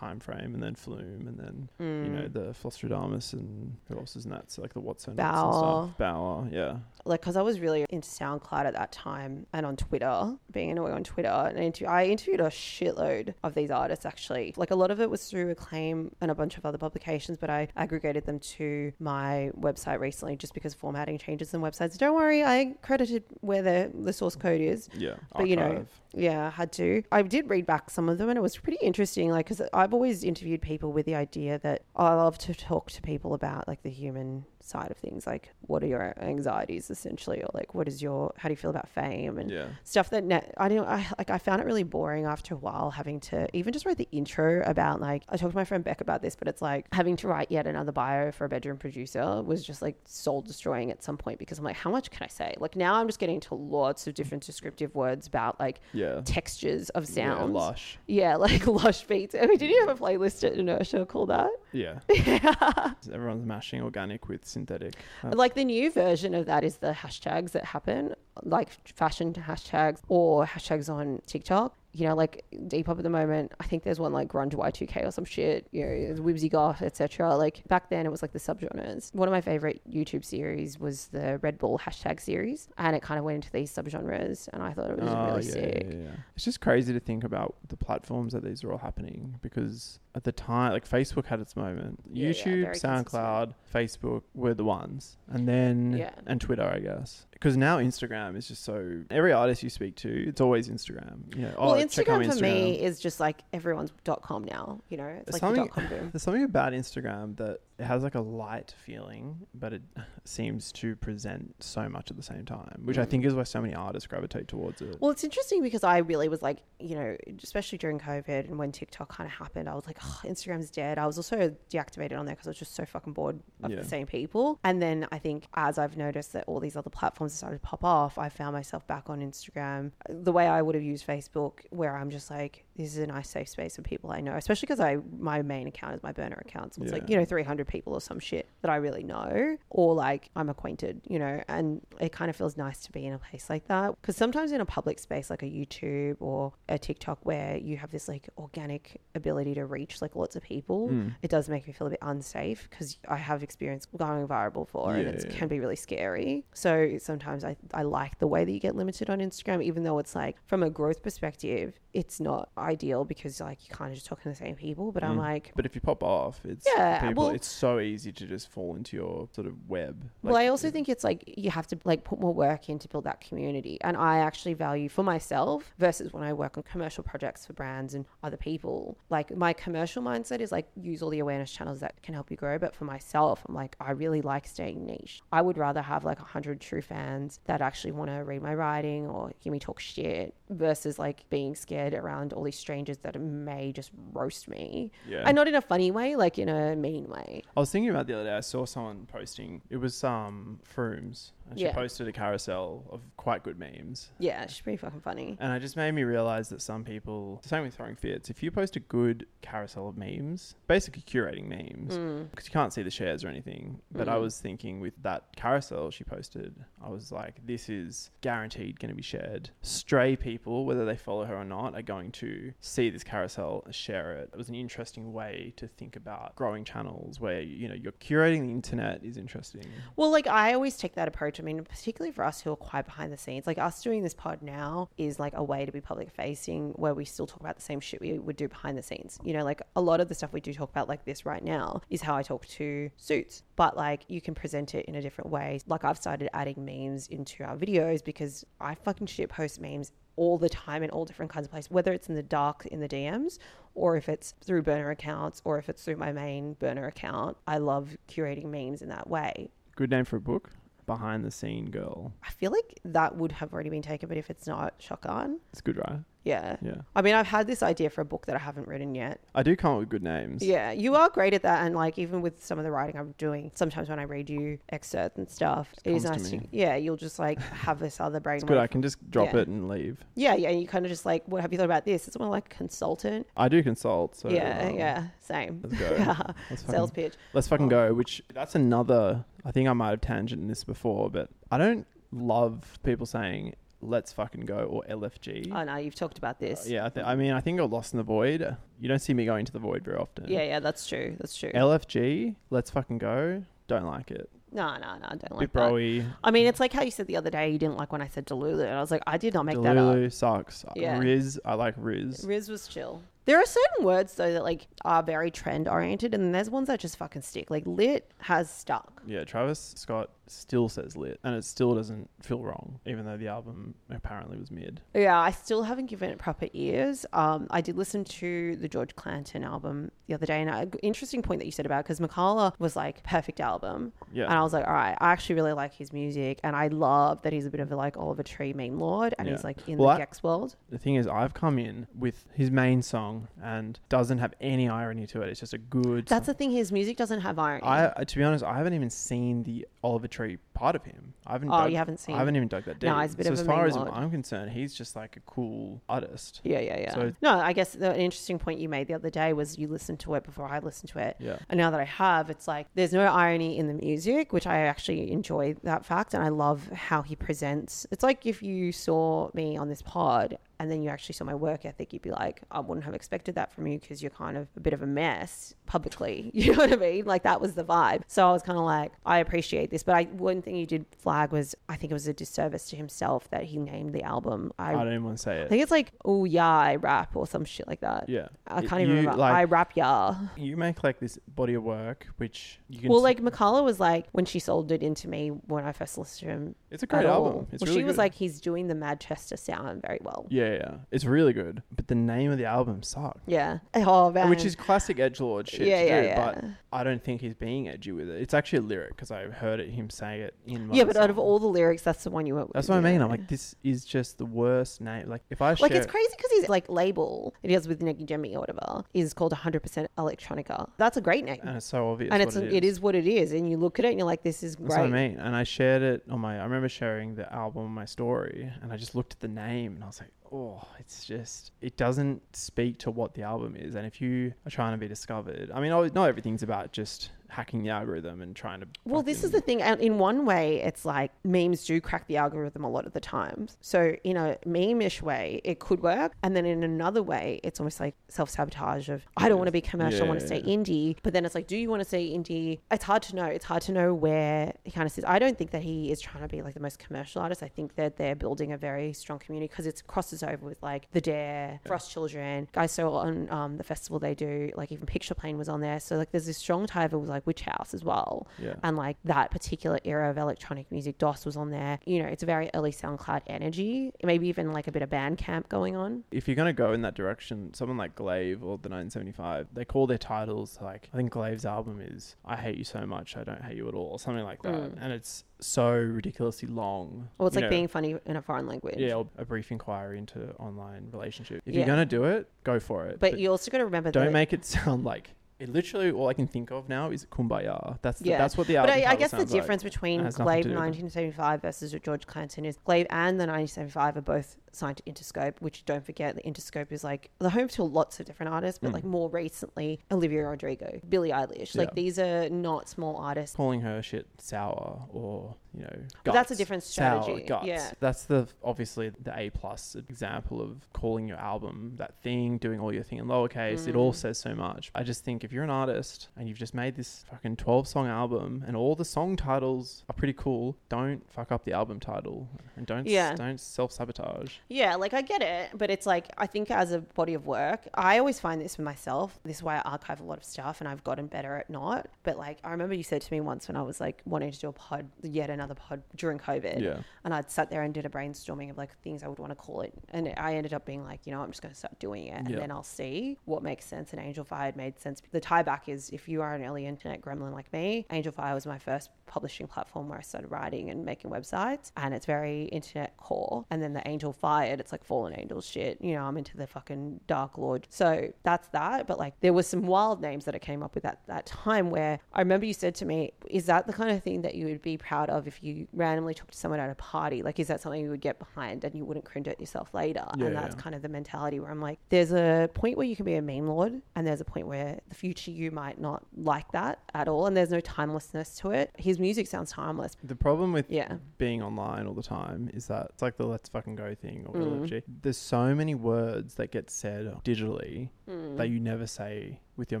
time frame. And then Flume, and then Mm. you know the Flosstradamus and who else is in that? So like the What So Not and Baauer. stuff. Baauer, yeah. like because I was really into SoundCloud at that time and on Twitter, being annoying on Twitter. And inter- I interviewed a shitload of these artists actually. Like a lot of it was through Acclaim and a bunch of other publications, but I aggregated them to my website recently just because formatting changes in websites. Don't worry, I credited where the the source code is. Yeah, But, you know, archive. Yeah, I had to. I did read back some of them, and it was pretty interesting. Like, because I've always interviewed people with the idea that I love to talk to people about like the human side of things, like what are your anxieties essentially, or like what is your how do you feel about fame and yeah, stuff that ne- I didn't. I like I found it really boring after a while having to even just write the intro about like I talked to my friend Beck about this, but it's like having to write yet another bio for a bedroom producer was just like soul destroying at some point because I'm like, how much can I say? Like now I'm just getting into lots of different descriptive words about like yeah. textures of Yeah, sounds. lush. Yeah, like lush beats. I mean, did you have a playlist at Inertia called that? Yeah. Everyone's mashing organic with synthetic. Like the new version of that is the hashtags that happen, like fashion hashtags or hashtags on TikTok. You know, like Depop at the moment, I think there's one like grunge Y2K or some shit, you know, Whimsy Goth, etc. Like back then it was like the subgenres. One of my favorite YouTube series was the Red Bull hashtag series and it kind of went into these subgenres and I thought it was Oh, really yeah, sick. Yeah, yeah. It's just crazy to think about the platforms that these are all happening because at the time, like Facebook had its moment. YouTube, very consistent. SoundCloud, Facebook were the ones, and then Yeah. and Twitter, I guess. because now Instagram is just so every artist you speak to, it's always Instagram. You know, well, oh, check out my Instagram for me is just like everyone's dot com now. You know, it's There's like the dot com boom. There's something about Instagram that it has like a light feeling, but it seems to present so much at the same time, which I Mm. think is why so many artists gravitate towards it. Well, it's interesting because I really was like, you know, especially during COVID and when TikTok kind of happened, I was like, oh, Instagram's dead. I was also deactivated on there because I was just so fucking bored of Yeah. the same people. And then I think as I've noticed that all these other platforms started to pop off, I found myself back on Instagram the way I would have used Facebook, where I'm just like, this is a nice safe space for people I know, especially because I my main account is my burner account. So it's like, you know, 300 people or some shit that I really know or like I'm acquainted, you know, and it kind of feels nice to be in a place like that. Because sometimes in a public space like a YouTube or a TikTok where you have this like organic ability to reach like lots of people, Mm. it does make me feel a bit unsafe because I have experience going viral before and it yeah. can be really scary. So sometimes I, I like the way that you get limited on Instagram, even though it's like from a growth perspective, it's not ideal because like you kind of just talking to the same people. But I'm Mm. like, But if you pop off, it's Yeah, people. well- it's so easy to just fall into your sort of web. well, I also think it's like you have to like put more work in to build that community. And I actually value for myself versus when I work on commercial projects for brands and other people. Like my commercial mindset is like use all the awareness channels that can help you grow. But for myself, I'm like, I really like staying niche. I would rather have like a hundred true fans that actually want to read my writing or hear me talk shit versus like being scared around all these strangers that may just roast me. yeah. And not in a funny way, like in a mean way. I was thinking about the other day. I saw someone posting. It was um Frooms, and she Yeah. posted a carousel of quite good memes. Yeah, she's pretty fucking funny. And it just made me realize that some people, same with throwing fits, if you post a good carousel of memes, basically curating memes, Mm. because you can't see the shares or anything. But I Mm. was thinking with that carousel she posted, I was like, this is guaranteed going to be shared. Stray people, whether they follow her or not, are going to see this carousel, share it. It was an interesting way to think about growing channels where, you know, you're curating the internet is interesting. Well, like I always take that approach. I mean, particularly for us who are quite behind the scenes, like us doing this pod now is like a way to be public facing where we still talk about the same shit we would do behind the scenes. You know, like a lot of the stuff we do talk about like this right now is how I talk to suits, but like you can present it in a different way. Like I've started adding memes into our videos because I fucking shit post memes all the time in all different kinds of places, whether it's in the dark in the DMs or if it's through burner accounts or if it's through my main burner account. I love curating memes in that way. Good name for a book? Behind the Scene Girl. I feel like that would have already been taken, but if it's not, shotgun. It's good, right? Yeah. Yeah. I mean, I've had this idea for a book that I haven't written yet. I do come up with good names. Yeah, you are great at that, and like even with some of the writing I'm doing, sometimes when I read you excerpts and stuff, it is comes to nice to, yeah, you'll just like have this other brain. It's good. I can just drop Yeah. it and leave. yeah, yeah, you kind of just like, what have you thought about this? It's more like a consultant. I do consult. So yeah, um, yeah, same. Let's go. Yeah, Let's sales pitch. let's fucking go. Which that's another. I think I might have tangented this before, but I don't love people saying "let's fucking go" or LFG. Oh no, you've talked about Uh, this. yeah, I, th- I mean, I think I got lost in the void. You don't see me going to the void very often. yeah, yeah, that's true. That's true. LFG, let's fucking go. Don't like it. no, no, no, I don't Big like that. broy. I mean, it's like how you said the other day you didn't like when I said Delulu, and I was like, I did not make that up. Delulu sucks. Yeah. Riz, I like Riz. Riz was chill. There are certain words though that like are very trend oriented, and there's ones that just fucking stick. Like lit has stuck. Yeah, Travis Scott still says lit, and it still doesn't feel wrong, even though the album apparently was mid. Yeah, I still haven't given it proper ears. Um, I did listen to the George Clanton album the other day, and an interesting point that you said about because Makala was like perfect album, Yeah. and I was like, all right, I actually really like his music, and I love that he's a bit of a like Oliver Tree meme lord, and Yeah. he's like in Well, the I- Gex world. The thing is, I've come in with his main song and doesn't have any irony to it. It's just a good. That's song. the thing. His music doesn't have irony. I, uh, to be honest, I haven't even seen the Oliver Tree part of him. I haven't. oh, dug, you haven't seen? I haven't even dug that deep. No, he's a bit so of as a far as. I'm concerned, he's just like a cool artist. Yeah, yeah, yeah. So- no, I guess the, an interesting point you made the other day was you listened to it before I listened to it. Yeah. And now that I have, it's like there's no irony in the music, which I actually enjoy that fact. And I love how he presents. It's like if you saw me on this pod and then you actually saw my work ethic, you'd be like, I wouldn't have expected that from you because you're kind of a bit of a mess publicly. You know what I mean? Like that was the vibe. So I was kind of like, I appreciate this. But I one thing you did flag was I think it was a disservice to himself that he named the album. I, I don't even want to say it. I think it's like, oh yeah, I rap or some shit like that. Yeah. I can't even you, remember. Like, I rap yeah. you make like this body of work, which you can. Well, like Makala was like when she sold it into me when I first listened to him It's a great at album. It's well, really she was good. like, he's doing the Manchester sound very well. Yeah, yeah, it's really good. But the name of the album sucked. Yeah. Oh man. Which is classic edge lord shit yeah, to yeah, do, yeah. but I don't think he's being edgy with it. It's actually a lyric because I heard it, him say it in. one yeah, but out of all the lyrics, that's the one you went. that's with, what I mean. I'm like, this is just the worst name. Like, if I Like share, it's crazy because his like label that he has with Neggy Gemmy or whatever is called 100% Electronica. That's a great name, and it's so obvious. and what it's it is. it is what it is. And you look at it and you're like, this is great. That's what I mean. And I shared it on my. I remember sharing the album my story, and I just looked at the name, and I was like, oh, it's just. It doesn't speak to what the album is. And if you are trying to be discovered, I mean, I- not everything's about just hacking the algorithm and trying to. Well, this is the thing. And in one way, it's like memes do crack the algorithm a lot of the times. So in a meme-ish way, it could work, and then in another way, it's almost like self-sabotage of I don't want to be commercial, I want to stay indie. But then it's like, do you want to stay indie? It's hard to know. It's hard to know where he kind of sits. I don't think that he is trying to be like the most commercial artist. I think that they're building a very strong community because it crosses over with like the Dare, Frost Children, guys. So on um, the festival they do, like even Picture Plane was on there. So like there's this strong tie with like Witch House as well Yeah. and like that particular era of electronic music dos was on there you know it's a very early soundcloud energy maybe even like a bit of bandcamp going on if you're gonna go in that direction, someone like Glaive or the 975, they call their titles like I think Glaive's album is "I Hate You So Much, I Don't Hate You at All" or something like that, Mm. and it's so ridiculously long. well it's you like know. being funny in a foreign language yeah, or a brief inquiry into online relationship. If Yeah. you're gonna do it, go for it. but, you also got to remember don't that make it sound like it. Literally, all I can think of now is "Kumbaya." That's the, Yeah. that's what the but. I, I guess the sounds like. difference between Glaive to do with it. 1975 versus George Clanton is Glaive and the 1975 are both signed to Interscope, which don't forget the Interscope is like the home to lots of different artists, but Mm. like more recently Olivia Rodrigo, Billie Eilish. Like these are not small artists. calling her shit sour or you know But that's a different Sour strategy. guts. Yeah. that's the obviously the a plus example of calling your album that thing doing all your thing in lowercase it all Mm. says so much i just think if you're an artist and you've just made this fucking 12 song album and all the song titles are pretty cool don't fuck up the album title and don't Yeah. don't self-sabotage Yeah, like I get it, but it's like I think as a body of work, I always find this for myself. This is why I archive a lot of stuff, and I've gotten better at not. But like I remember you said to me once when I was like wanting to do a pod, yet another pod during COVID, yeah and I'd sat there and did a brainstorming of like things I would want to call it, and I ended up being like, you know, I'm just going to start doing it, and Yeah. then I'll see what makes sense. And Angelfire made sense. The tie back is if you are an early internet gremlin like me, Angelfire was my first publishing platform where I started writing and making websites, and it's very internet core. And then the Angelfired, it's like fallen angel shit. You know, I'm into the fucking Dark Lord. So that's that. But like, there was some wild names that I came up with at that time where I remember you said to me, "Is that the kind of thing that you would be proud of if you randomly talked to someone at a party? Like, is that something you would get behind and you wouldn't cringe at yourself later?" Yeah, and that's yeah. kind of the mentality where I'm like, there's a point where you can be a meme lord, and there's a point where the future you might not like that at all, and there's no timelessness to it. His music sounds timeless. the problem with Yeah. being online all the time is that it's like the let's fucking go thing or Mm. There's so many words that get said digitally Mm. that you never say with your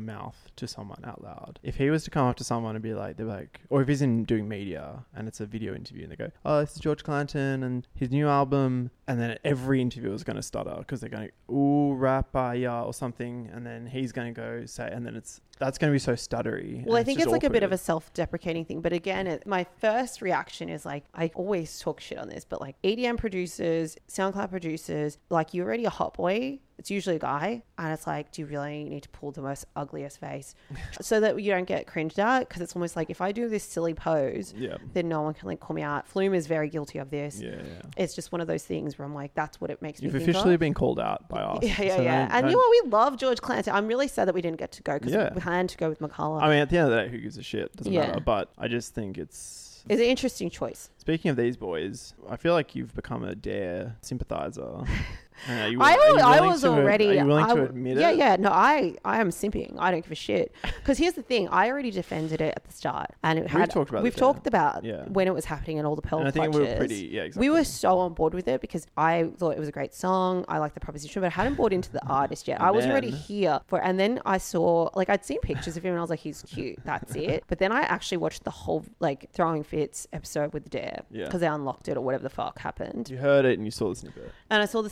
mouth to someone out loud. If he was to come up to someone and be like, they're like, or if he's in doing media and it's a video interview and they go, oh, this is George Clanton and his new album, and then every interviewer is going to stutter because they're going, ooh, rapper, yeah, or something, and then he's going to go say, and then it's that's going to be so stuttery. Well, I think just it's like a bit of a self-deprecating thing, but again, it, my first reaction is like I always talk shit on this, but like EDM producers, SoundCloud producers, like you're already a hot boy. It's usually a guy, and it's like, do you really need to pull the most ugliest face so that you don't get cringed at? Because it's almost like if I do this silly pose, yeah, then no one can like call me out. Flume is very guilty of this. yeah, yeah. It's just one of those things where I'm like, that's what it makes me. You've me think officially of. been called out by us. Yeah, yeah, so yeah. don't- And you don't- know what? We love George Clanton. I'm really sad that we didn't get to go because Yeah. we planned to go with McCullough. I mean, at the end of the day, who gives a shit? Doesn't Yeah. matter. But I just think it's. it's an interesting choice. Speaking of these boys, I feel like you've become a Dare sympathizer. And are you, I, you al- I was to already. Are you willing I to admit yeah, it? Yeah, No, I, I am simping. I don't give a shit. Because here's the thing. I already defended it at the start, and it had, We've talked about We've talked about Yeah. when it was happening and all the And I think clutches. we were pretty. Yeah, exactly. We were so on board with it because I thought it was a great song. I liked the proposition, but I hadn't bought into the mm. artist yet. I was already here for, and then I saw like I'd seen pictures of him, and I was like, he's cute. That's it. But then I actually watched the whole like throwing fits episode with the Dare Yeah. because they unlocked it or whatever the fuck happened. You heard it and you saw the snippet. And I saw the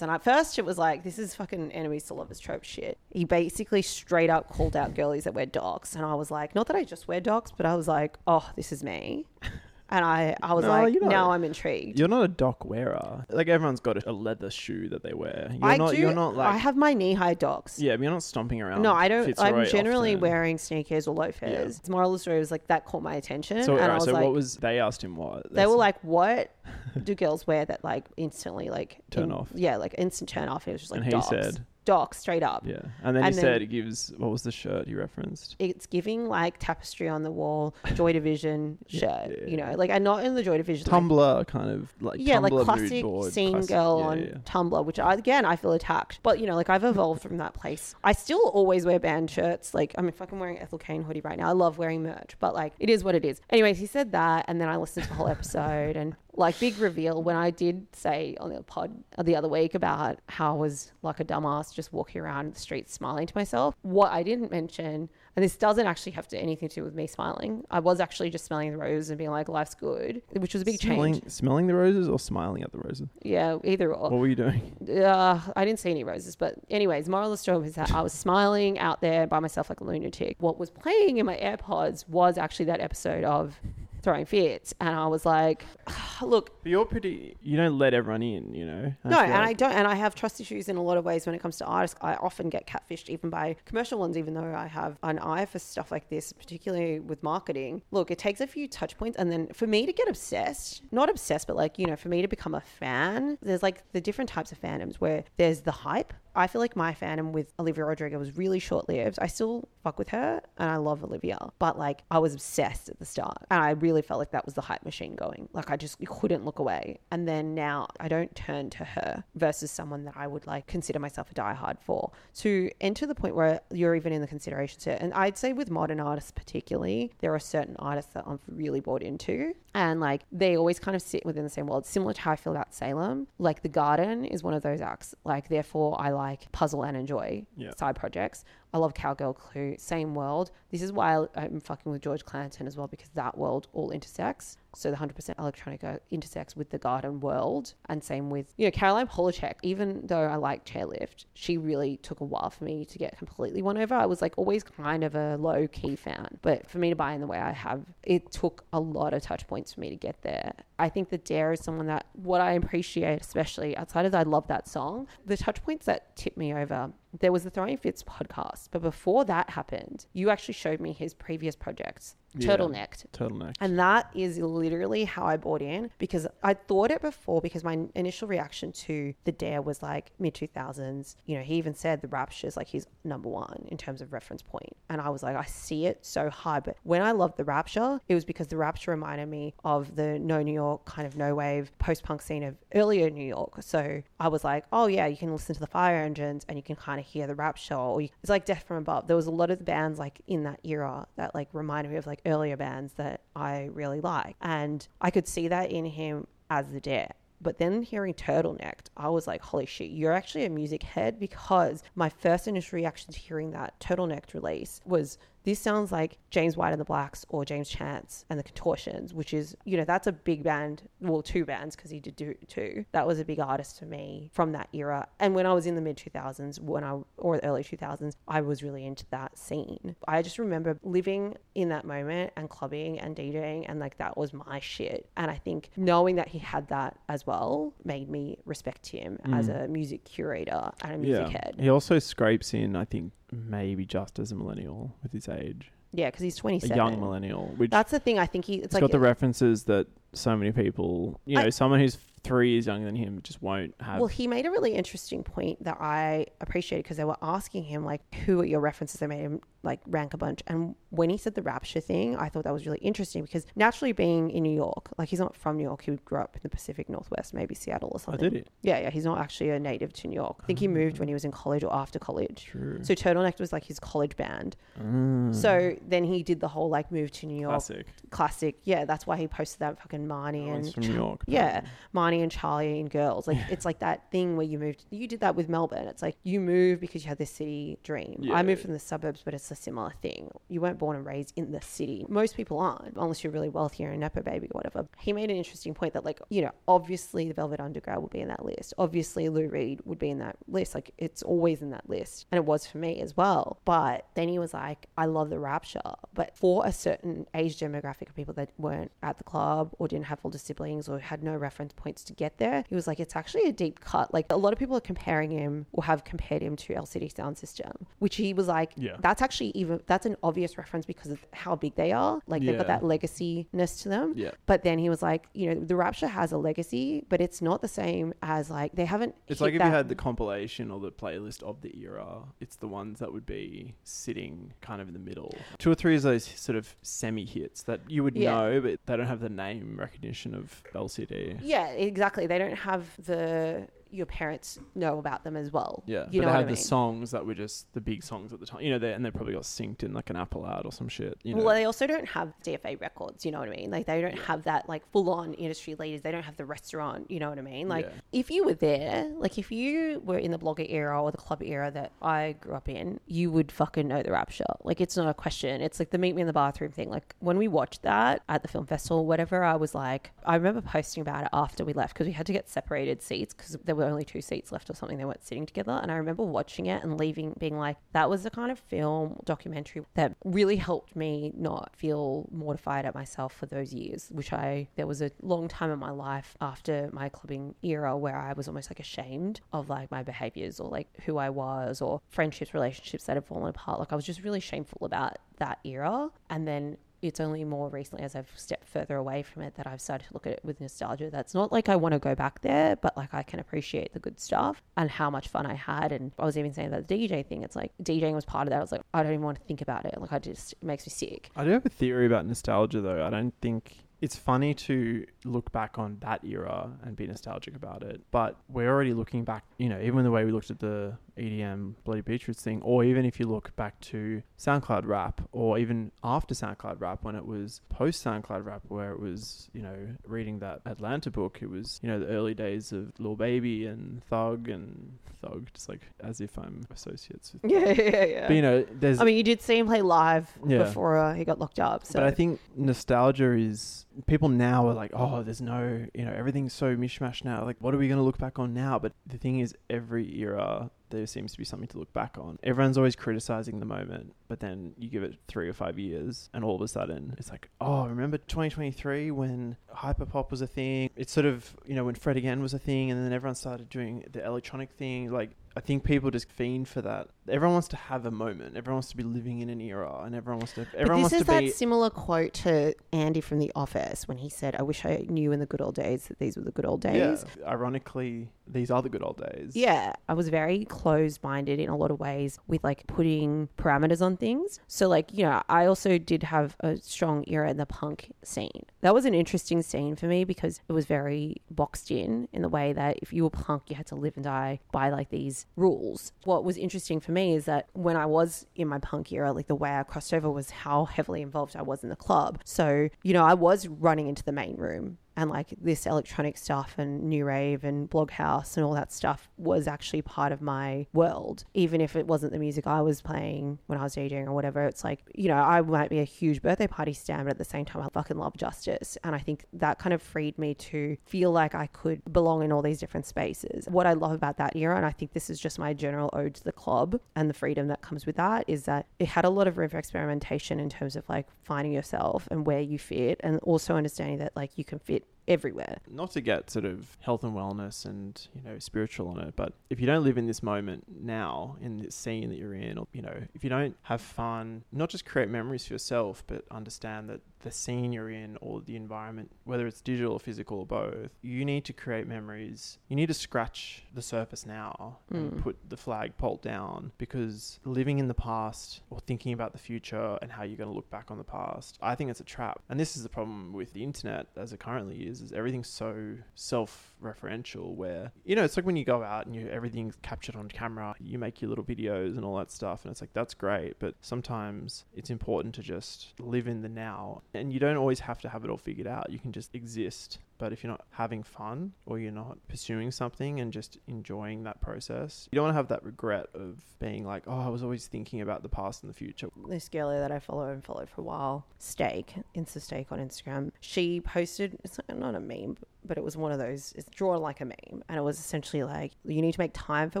and at first it was like, this is fucking enemies to lovers trope shit. He basically straight up called out girlies that wear docs. And I was like, not that I just wear docs, but I was like, oh, this is me. and I, I was No, like, now I'm intrigued. You're not a dock wearer. Like everyone's got a, leather shoe that they wear. You're I not. do. You're not like. I have my knee high docks. yeah, but you're not stomping around. No, I don't. Fitzroy I'm generally often. wearing sneakers or loafers. The moral of the story was like that caught my attention, So, and I was so like, what was they asked him what they were like, "What do girls wear that like instantly like Turn in- off. Yeah, like instant turn off." It was just like and he said, docks straight up. yeah, and then And he then- said it gives. What was the shirt he referenced? It's giving like tapestry on the wall, Joy Division Yeah, shirt. yeah, You know, like I'm not in the Joy Division. like, Tumblr kind of like yeah, like Tumblr mood classic board, scene classic- girl yeah, on yeah, yeah. Tumblr, which I, again I feel attacked. But you know, like I've evolved from that place. I still always wear band shirts. Like I'm fucking wearing Ethel Cain hoodie right now. I love wearing merch, but like it is what it is. Anyways, he said that, and then I listened to the whole episode, and like big reveal when I did say on the pod the other week about how I was like a dumbass just walking around the streets smiling to myself. What I didn't mention. And this doesn't actually have to anything to do with me smiling. I was actually just smelling the roses and being like, "Life's good," which was a big smelling, change. Smelling the roses or smiling at the roses? Yeah, either or. What were you doing? Uh, I didn't see any roses, but anyways, moral of the story is that I was smiling out there by myself like a lunatic. What was playing in my AirPods was actually that episode of Throwing Fits, and I was like, "Look, But you're pretty. You don't let everyone in, you know. no," feel and I don't, and I have trust issues in a lot of ways when it comes to artists. I often get catfished even by commercial ones, even though I have an eye for stuff like this, particularly with marketing. Look, it takes a few touch points, and then for me to get obsessed, not obsessed, but like you know, for me to become a fan, there's like the different types of fandoms where there's the hype. I feel like my fandom with Olivia Rodrigo was really short lived. I still fuck with her and I love Olivia, but like I was obsessed at the start and I really felt like that was the hype machine going. Like I just couldn't look away. And then now I don't turn to her versus someone that I would like consider myself a diehard for. To enter the point where you're even in the consideration set. And I'd say with modern artists, particularly, there are certain artists that I'm really bought into and like they always kind of sit within the same world similar to how i feel about salem like the garden is one of those acts like therefore i like puzzle and enjoy Yeah. side projects i love cowgirl clue same world. This is why i'm fucking with george clanton as well because that world all intersects. So the 100% electronica intersects with the garden world and same with you know caroline polachek. Even though i like chairlift she really took a while for me to get completely won over. I was like always kind of a low key fan. But for me to buy in the way i have it took a lot of touch points for me to get there. I think that dare is someone that what i appreciate especially outside of that i love that song. The touch points that tip me over there was the throwing fits podcast but before that happened you actually showed me his previous projects Yeah. turtlenecked turtleneck. and that is literally how I bought in because I thought it before because my initial reaction to the Dare was like mid 2000s. You know, he even said the rapture is like his number one in terms of reference point. And I was like, I see it so high. But when I loved the Rapture, it was because the Rapture reminded me of the no New York kind of no wave post punk scene of earlier New York. So I was like, oh yeah, you can listen to the fire engines and you can kind of hear the Rapture. Or you, it's like Death from Above. There was a lot of bands like in that era that like reminded me of like earlier bands that I really like. And I could see that in him as the dare. But then hearing Turtlenecked, I was like, holy shit, you're actually a music head because my first initial reaction to hearing that Turtlenecked release was this sounds like James White and the Blacks or James Chance and the Contortions, which is, you know, that's a big band. Well, two bands because he did do two. That was a big artist for me from that era. And when I was in the mid 2000s, when I, or the early 2000s, I was really into that scene. I just remember living in that moment and clubbing and DJing, and like that was my shit. And I think knowing that he had that as well made me respect him as a music curator and a music Mm. yeah. head. He also scrapes in, I think, maybe just as a millennial with his age, Yeah, because he's a 27. young millennial, which That's the thing. I think he. It's it's like got the references that so many people, you know, I- someone who's three years younger than him just won't have. Well, he made a really interesting point that I appreciated because they were asking him like, "Who are your references?" They made him like rank a bunch, and when he said the Rapture thing, I thought that was really interesting because naturally being in New York, like he's not from New York, he grew up in the Pacific Northwest, maybe Seattle or oh, something. did it? Yeah, yeah, he's not actually a native to New York. I think he moved when he was in college or after college. True. So Turtleneck was like his college band. Mm. So then he did the whole like move to New York classic. classic. Yeah, that's why he posted that fucking Marnie Oh, and from New York. Yeah. Marnie And Charlie and girls. Like it's like that thing where you moved. You did that with Melbourne. It's like you move because you had this city dream. Yeah. I moved from the suburbs, but it's a similar thing. You weren't born and raised in the city. Most people aren't, unless you're really wealthy or a nepo baby or whatever. He made an interesting point that like you know obviously the Velvet Underground would be in that list. Obviously Lou Reed would be in that list. Like it's always in that list, and it was for me as well. But then he was like, I love the Rapture, but for a certain age demographic of people that weren't at the club or didn't have older siblings or had no reference points to get there, he was like, it's actually a deep cut. Like a lot of people are comparing him or have compared him to LCD Soundsystem, which he was like, Yeah. that's actually even that's an obvious reference because of how big they are. Like they've got that legacy-ness to them. Yeah. But then he was like, you know, the Rapture has a legacy, but it's not the same as like they haven't. It's like if that- you had the compilation or the playlist of the era, it's the ones that would be sitting kind of in the middle. Two or three of those sort of semi hits that you would Yeah. know, but they don't have the name recognition of LCD. Yeah, exactly. They don't have the your parents know about them as well. Yeah, you but know they had I mean. the songs that were just the big songs at the time. You know, they, and they probably got synced in like an Apple ad or some shit. You know, Well, they also don't have DFA records, you know what I mean? Like they don't have that like full on industry leaders. They don't have the restaurant, you know what I mean? Like Yeah. if you were there, like if you were in the blogger era or the club era that I grew up in, you would fucking know the Rapture. Like it's not a question. It's like the meet me in the bathroom thing. Like when we watched that at the film festival, whatever, I was like, I remember posting about it after we left because we had to get separated seats because there were only two seats left or something. They weren't sitting together. And I remember watching it and leaving being like, that was the kind of film documentary that really helped me not feel mortified at myself for those years, which I, there was a long time in my life after my clubbing era where I was almost like ashamed of like my behaviors or like who I was or friendships, relationships that had fallen apart. Like I was just really shameful about that era. And then it's only more recently as I've stepped further away from it that I've started to look at it with nostalgia. That's not like I want to go back there, but like I can appreciate the good stuff and how much fun I had. And I was even saying that the DJ thing. It's like DJing was part of that. I was like, I don't even want to think about it. Like I just it makes me sick. I do have a theory about nostalgia, though. I don't think it's funny to look back on that era and be nostalgic about it, but we're already looking back. You know, even the way we looked at the EDM Bloody Beetroots thing, or even if you look back to SoundCloud rap, or even after SoundCloud rap when it was post SoundCloud rap, where it was you know reading that Atlanta book. It was you know the early days of Lil Baby and Thug and Thug, just like as if I'm associates with. Yeah, yeah, yeah. But you know, there's I mean, you did see him play live Yeah. before uh, he got locked up. So But I think nostalgia is people now are like, oh, there's no, you know, everything's so mishmash now. Like, what are we going to look back on now? But the thing is, every era there seems to be something to look back on. Everyone's always criticizing the moment, but then you give it three or five years, and all of a sudden it's like, oh, remember 2023 when hyperpop was a thing? It's sort of, you know, when Fred again was a thing, and then everyone started doing the electronic thing. Like, I think people just fiend for that. Everyone wants to have a moment. Everyone wants to be living in an era, and everyone wants to. Everyone but this is that be. similar quote to Andy from The Office when he said, "I wish I knew in the good old days that these were the good old days." Yeah. Ironically, these are the good old days. Yeah, I was very closed minded in a lot of ways with like putting parameters on things. So, like, you know, I also did have a strong era in the punk scene. That was an interesting scene for me because it was very boxed in in the way that if you were punk, you had to live and die by like these rules. What was interesting for me is that when I was in my punk era, like the way I crossed over was how heavily involved I was in the club. So, you know, I was running into the main room and like this electronic stuff and new rave and bloghouse and all that stuff was actually part of my world. Even if it wasn't the music i was playing when i was djing or whatever it's like you know i might be a huge birthday party stan but at the same time i fucking love justice. And i think that kind of freed me to feel like i could belong in all these different spaces. What i love about that era and i think this is just my general ode to the club and the freedom that comes with that is that it had a lot of room for experimentation in terms of like finding yourself and where you fit and also understanding that like you can fit it everywhere. Not to get sort of health and wellness and, you know, spiritual on it, but if you don't live in this moment now, in this scene that you're in, or, you know, if you don't have fun, not just create memories for yourself, but understand that the scene you're in or the environment, whether it's digital or physical or both, you need to create memories. You need to scratch the surface now and Mm. put the flagpole down because living in the past or thinking about the future and how you're going to look back on the past, I think it's a trap. And this is the problem with the internet as it currently is, is everything's so self self-referential where you know it's like when you go out and you everything's captured on camera you make your little videos and all that stuff and it's like that's great but sometimes it's important to just live in the now and you don't always have to have it all figured out you can just exist but if you're not having fun or you're not pursuing something and just enjoying that process, you don't want to have that regret of being like, oh, I was always thinking about the past and the future. This girl that I follow and followed for a while, Steak, Insta Steak on Instagram, she posted, it's not a meme, but it was one of those, it's drawn like a meme. And it was essentially like, you need to make time for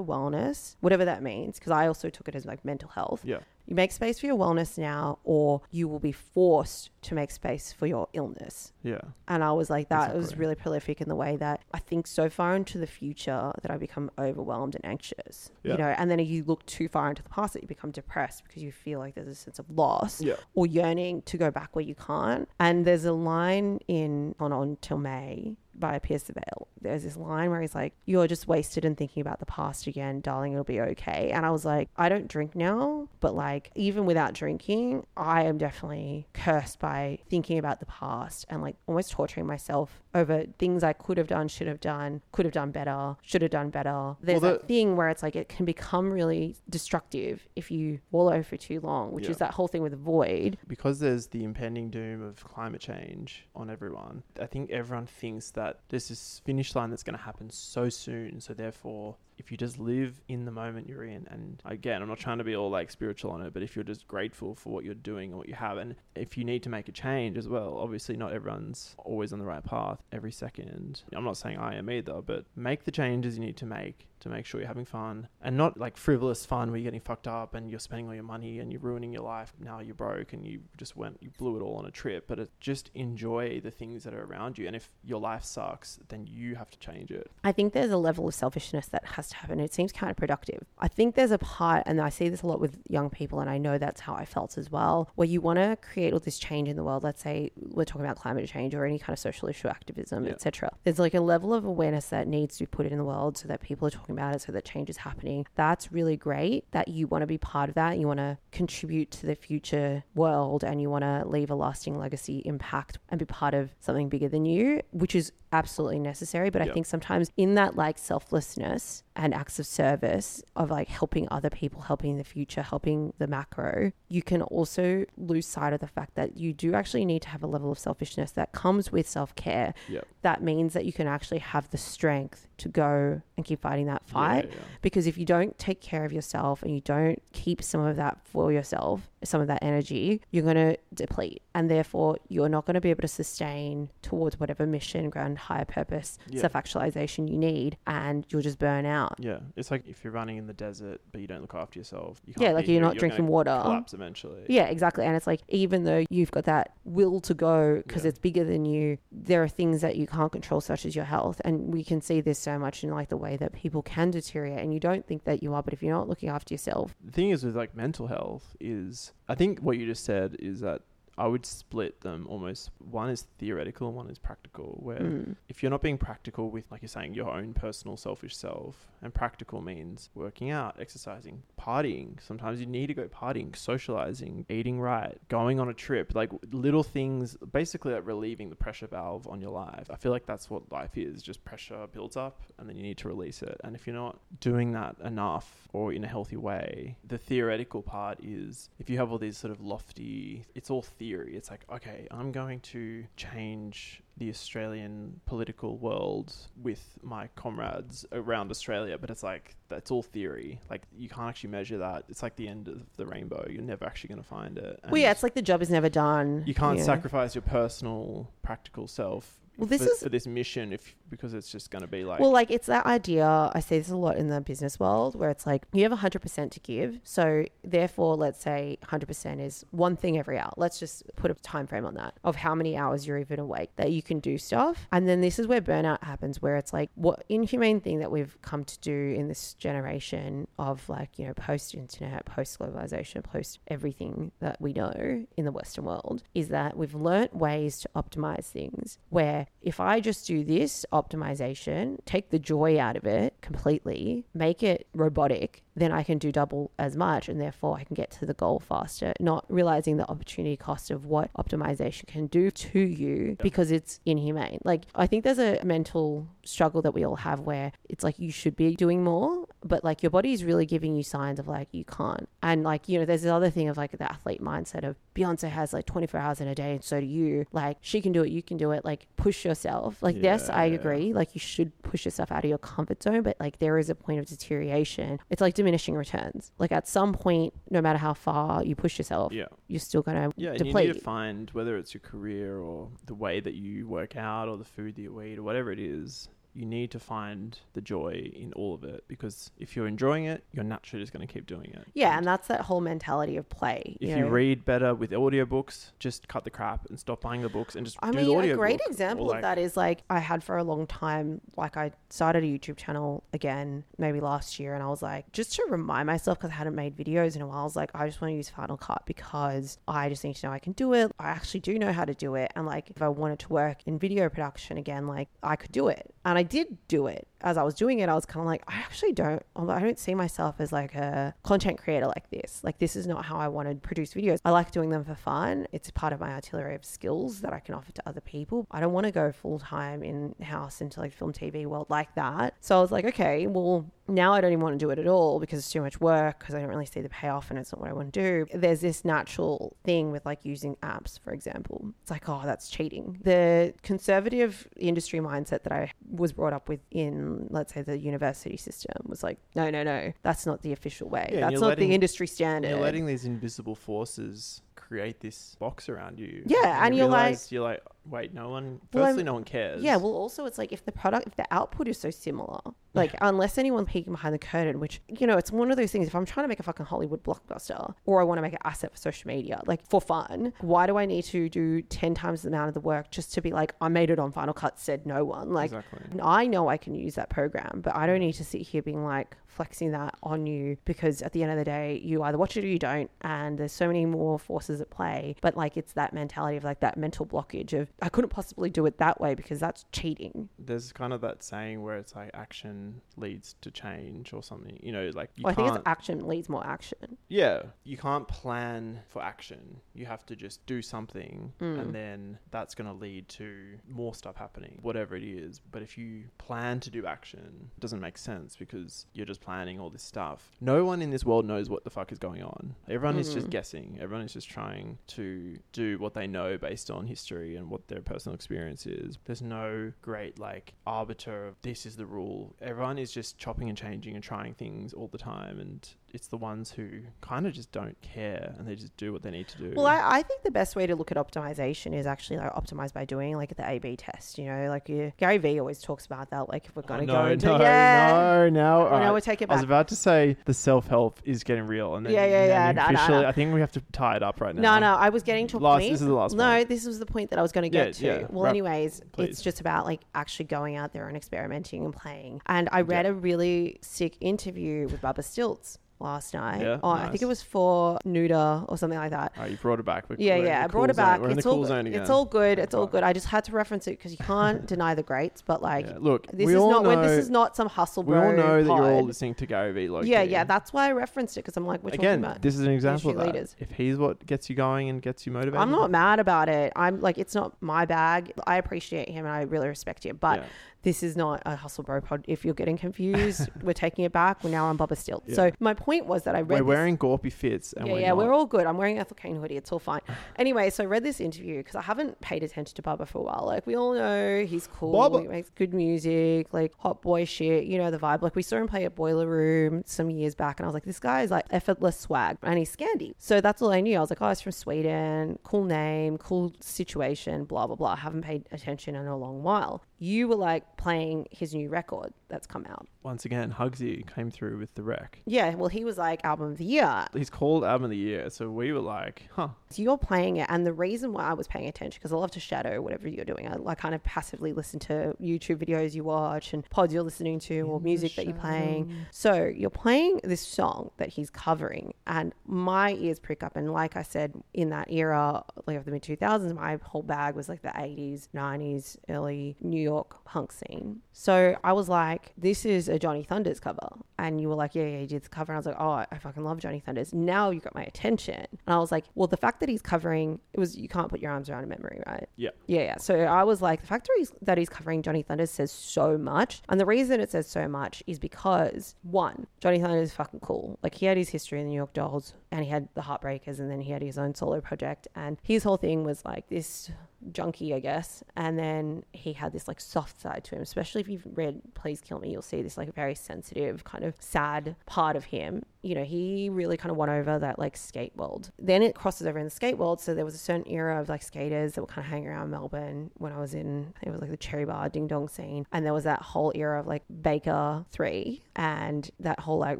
wellness, whatever that means. Because I also took it as like mental health. Yeah. You make space for your wellness now, or you will be forced to make space for your illness. Yeah. And I was like, that was really prolific in the way that I think so far into the future that I become overwhelmed and anxious. Yeah. You know, and then if you look too far into the past that you become depressed because you feel like there's a sense of loss Yeah. or yearning to go back where you can't. And there's a line in Hold On Till May by Pierce the Veil. There's this line where he's like, You're just wasted and thinking about the past again, darling, it'll be okay. And I was like, I don't drink now, but like even without drinking, I am definitely cursed by thinking about the past and like almost torturing myself over things I could have done, should have done, could have done better, should have done better. There's Well, that thing where it's like it can become really destructive if you wallow for too long, which Yeah. is that whole thing with the void. because there's the impending doom of climate change on everyone, I think everyone thinks that there's this finish line that's going to happen so soon. So therefore, if you just live in the moment you're in, and again, I'm not trying to be all like spiritual on it, but if you're just grateful for what you're doing and what you have, and if you need to make a change as well, obviously not everyone's always on the right path every second. I'm not saying I am either, but make the changes you need to make to make sure you're having fun and not like frivolous fun where you're getting fucked up and you're spending all your money and you're ruining your life. Now you're broke and you just went, you blew it all on a trip. But it, just enjoy the things that are around you. And if your life sucks, then you have to change it. I think there's a level of selfishness that has to happen. It seems counterproductive. I think there's a part, and I see this a lot with young people, and I know that's how I felt as well, where you want to create all this change in the world. Let's say we're talking about climate change or any kind of social issue activism, Yeah. etc. There's like a level of awareness that needs to be put in the world so that people are talking about it, so that change is happening. That's really great that you want to be part of that. You want to contribute to the future world and you want to leave a lasting legacy impact and be part of something bigger than you, which is absolutely necessary. But I think sometimes in that like selflessness and acts of service of like helping other people, helping the future, helping the macro, you can also lose sight of the fact that you do actually need to have a level of selfishness that comes with self care. Yep. That means that you can actually have the strength to go and keep fighting that fight. Yeah, yeah. Because if you don't take care of yourself and you don't keep some of that for yourself, some of that energy, you're going to deplete. And therefore, you're not going to be able to sustain towards whatever mission, grand, higher purpose, Yeah. self actualization you need. And you'll just burn out. Yeah, it's like if you're running in the desert but you don't look after yourself. You Yeah, like you're not gonna drinking water. Collapse eventually. Yeah, exactly. And it's like, even though you've got that will to go because Yeah. it's bigger than you, there are things that you can't control, such as your health. And we can see this so much in like the way that people can deteriorate. And you don't think that you are, but if you're not looking after yourself, The thing is with like mental health is I think what you just said is that I would split them almost. One is theoretical and one is practical. Where mm, if you're not being practical with, like you're saying, your own personal selfish self, and practical means working out, exercising, partying. Sometimes you need to go partying, socializing, eating right, going on a trip, like little things, basically like relieving the pressure valve on your life. I feel like that's what life is just pressure builds up and then you need to release it. And if you're not doing that enough or in a healthy way, the theoretical part is if you have all these sort of lofty, it's all theory. It's like, okay, I'm going to change the Australian political world with my comrades around Australia, but it's like that's all theory. Like you can't actually measure that. It's like the end of the rainbow. You're never actually going to find it. well, yeah, it's like the job is never done. you can't know. sacrifice your personal, practical self Well, this for, is- for this mission if because it's just going to be like well, like it's that idea. I see this a lot in the business world where it's like you have 100% to give. So, therefore, let's say 100% is one thing every hour. Let's just put a time frame on that of how many hours you're even awake that you can do stuff. And then this is where burnout happens, where it's like what inhumane thing that we've come to do in this generation of like, you know, post internet, post globalization, post everything that we know in the Western world is that we've learnt ways to optimize things where if I just do this optimization, take the joy out of it completely, make it robotic, then I can do double as much and therefore I can get to the goal faster, not realizing the opportunity cost of what optimization can do to you because it's inhumane. Like, I think there's a mental struggle that we all have where it's like you should be doing more, but like your body is really giving you signs of like you can't. And like, you know, there's this other thing of like the athlete mindset of Beyonce has like 24 hours in a day and so do you. Like, she can do it, you can do it. Like, push yourself. Like, yes, I Yeah. agree. Like, you should push yourself out of your comfort zone, but like, there is a point of deterioration. It's like diminishing returns. Like, at some point, no matter how far you push yourself, Yeah. you're still going to Yeah, and you need to find whether it's your career or the way that you work out or the food that you eat or whatever it is. You need to find the joy in all of it because if you're enjoying it, you're naturally just going to keep doing it. yeah, and that's that whole mentality of play. If you you read better with audiobooks, just cut the crap and stop buying the books and just I do mean, the audio a great example like- of that is like I had for a long time, like I started a YouTube channel again, maybe last year, and I was like, just to remind myself, because I hadn't made videos in a while, I was like, I just want to use Final Cut because I just need to know I can do it. I actually do know how to do it. And like, if I wanted to work in video production again, like I could do it. And I did do it. As I was doing it, I was kind of like, I actually don't, I don't see myself as like a content creator like this. Like, this is not how I want to produce videos. I like doing them for fun. It's part of my artillery of skills that I can offer to other people. I don't want to go full time in house into like film TV world like that. So I was like, okay, well, now I don't even want to do it at all because it's too much work because I don't really see the payoff and it's not what I want to do. There's this natural thing with like using apps, for example. It's like, oh, that's cheating. The conservative industry mindset that I was brought up with in, let's say, the university system was like, no, no, no, that's not the official way. Yeah, that's not letting- the industry standard. You're letting these invisible forces create this box around you. Yeah, and you you're like- you're like, wait, no one. Well, I'm- Firstly, no one cares. Yeah, well, also it's like if the product, if the output is so similar, like unless anyone's peeking behind the curtain, which you know, it's one of those things. If I'm trying to make a fucking Hollywood blockbuster, or I want to make an asset for social media, like for fun, why do I need to do ten times the amount of the work just to be like, I made it on Final Cut, said no one. Like, exactly. I know I can use that program, but I don't need to sit here being like flexing that on you because at the end of the day, you either watch it or you don't. And there's so many more forces at play. But like, it's that mentality of like that mental blockage of I couldn't possibly do it that way because that's cheating. There's kind of that saying where it's like action leads to change or something. You know, like you Well, I think it's action leads more action. Yeah, you can't plan for action. You have to just do something, Mm. and then that's going to lead to more stuff happening, whatever it is. But if you plan to do action, it doesn't make sense because you're just planning all this stuff. No one in this world knows what the fuck is going on. Everyone is just Mhm. guessing. Everyone is just trying to do what they know based on history and what their personal experience is. There's no great like arbiter of this is the rule. Everyone is just chopping and changing and trying things all the time and it's the ones who kind of just don't care and they just do what they need to do. Well, I, I think the best way to look at optimization is actually like optimize by doing like the A B test. You know, like you, Gary Vee always talks about that. Like if we're Oh, going to no, go into no, yeah. no, no. Oh, All no, right. we'll take it I was about to say the self help is getting real, and then Yeah, yeah, then yeah, you no, no, officially, no. I think we have to tie it up right now. No, no, I was getting to a Last- point. this is the last No, point. this was the point that I was going to Yeah, get to. yeah, Well, wrap- anyways, please. it's just about like actually going out there and experimenting and playing. And I read a really sick interview with Baba Stiltz last night. Yeah, oh, I think it was for Nuda or something like that. Right, you brought it back. We're, Yeah, we're yeah, I brought it back. It's all cool good. zone again. It's all good. It's all good. I just had to reference it because you can't deny the greats. But like, Yeah, Look, this is not. know, when this is not some hustle we all know that you're all listening to Gary Vee. Yeah, yeah. That's why I referenced it because I'm like, we're Again, talking about. this is an example of that. leaders. If he's what gets you going and gets you motivated, I'm not mad about it. I'm like, it's not my bag. I appreciate him and I really respect him. But Yeah. This is not a hustle bro pod. If you're getting confused, we're taking it back. We're now on Baba Stilt. Yeah. So my point was that I read. We're wearing Gorpy fits, and yeah, we're yeah, not. we're all good. I'm wearing Ethel Cain hoodie. It's all fine. Anyway, so I read this interview because I haven't paid attention to Baba for a while. Like we all know he's cool. Baba. He makes good music, like hot boy shit. You know the vibe. Like we saw him play at Boiler Room some years back, and I was like, this guy is like effortless swag, and he's Scandi. So that's all I knew. I was like, oh, he's from Sweden. Cool name, cool situation. Blah blah blah. I haven't paid attention in a long while. You were like playing his new record that's come out. Once again, Hugsy came through with the wreck. Yeah, well, he was like album of the year. He's called album of the year, so we were like, huh. So you're playing it, and the reason why I was paying attention because I love to shadow whatever you're doing. I like kind of passively listen to YouTube videos you watch and pods you're listening to or music that you're playing. So you're playing this song that he's covering, and my ears prick up. And like I said, in that era, like of the mid 2000s, my whole bag was like the 80s, 90s, early New York punk scene. So I was like, this is a Johnny Thunders cover. And you were like, yeah, yeah, he did the cover. And I was like, oh, I fucking love Johnny Thunders. Now you got my attention. And I was like, well, the fact that he's covering, it was, you can't put your arms around a memory, right? Yeah. Yeah, yeah. So I was like, the fact that he's, that he's covering Johnny Thunders says so much. And the reason it says so much is because, one, Johnny Thunders is fucking cool. Like, he had his history in the New York Dolls and he had the Heartbreakers and then he had his own solo project. And his whole thing was like this junkie, I guess. And then he had this like soft side to him, especially if you've read Please Kill Me, you'll see this like very sensitive, kind of sad part of him. You know, he really kind of won over that like skate world. Then it crosses over in the skate world. So there was a certain era of like skaters that were kind of hanging around Melbourne when I was in, it was like the Cherry Bar Ding Dong scene. And there was that whole era of like Baker 3 and that whole like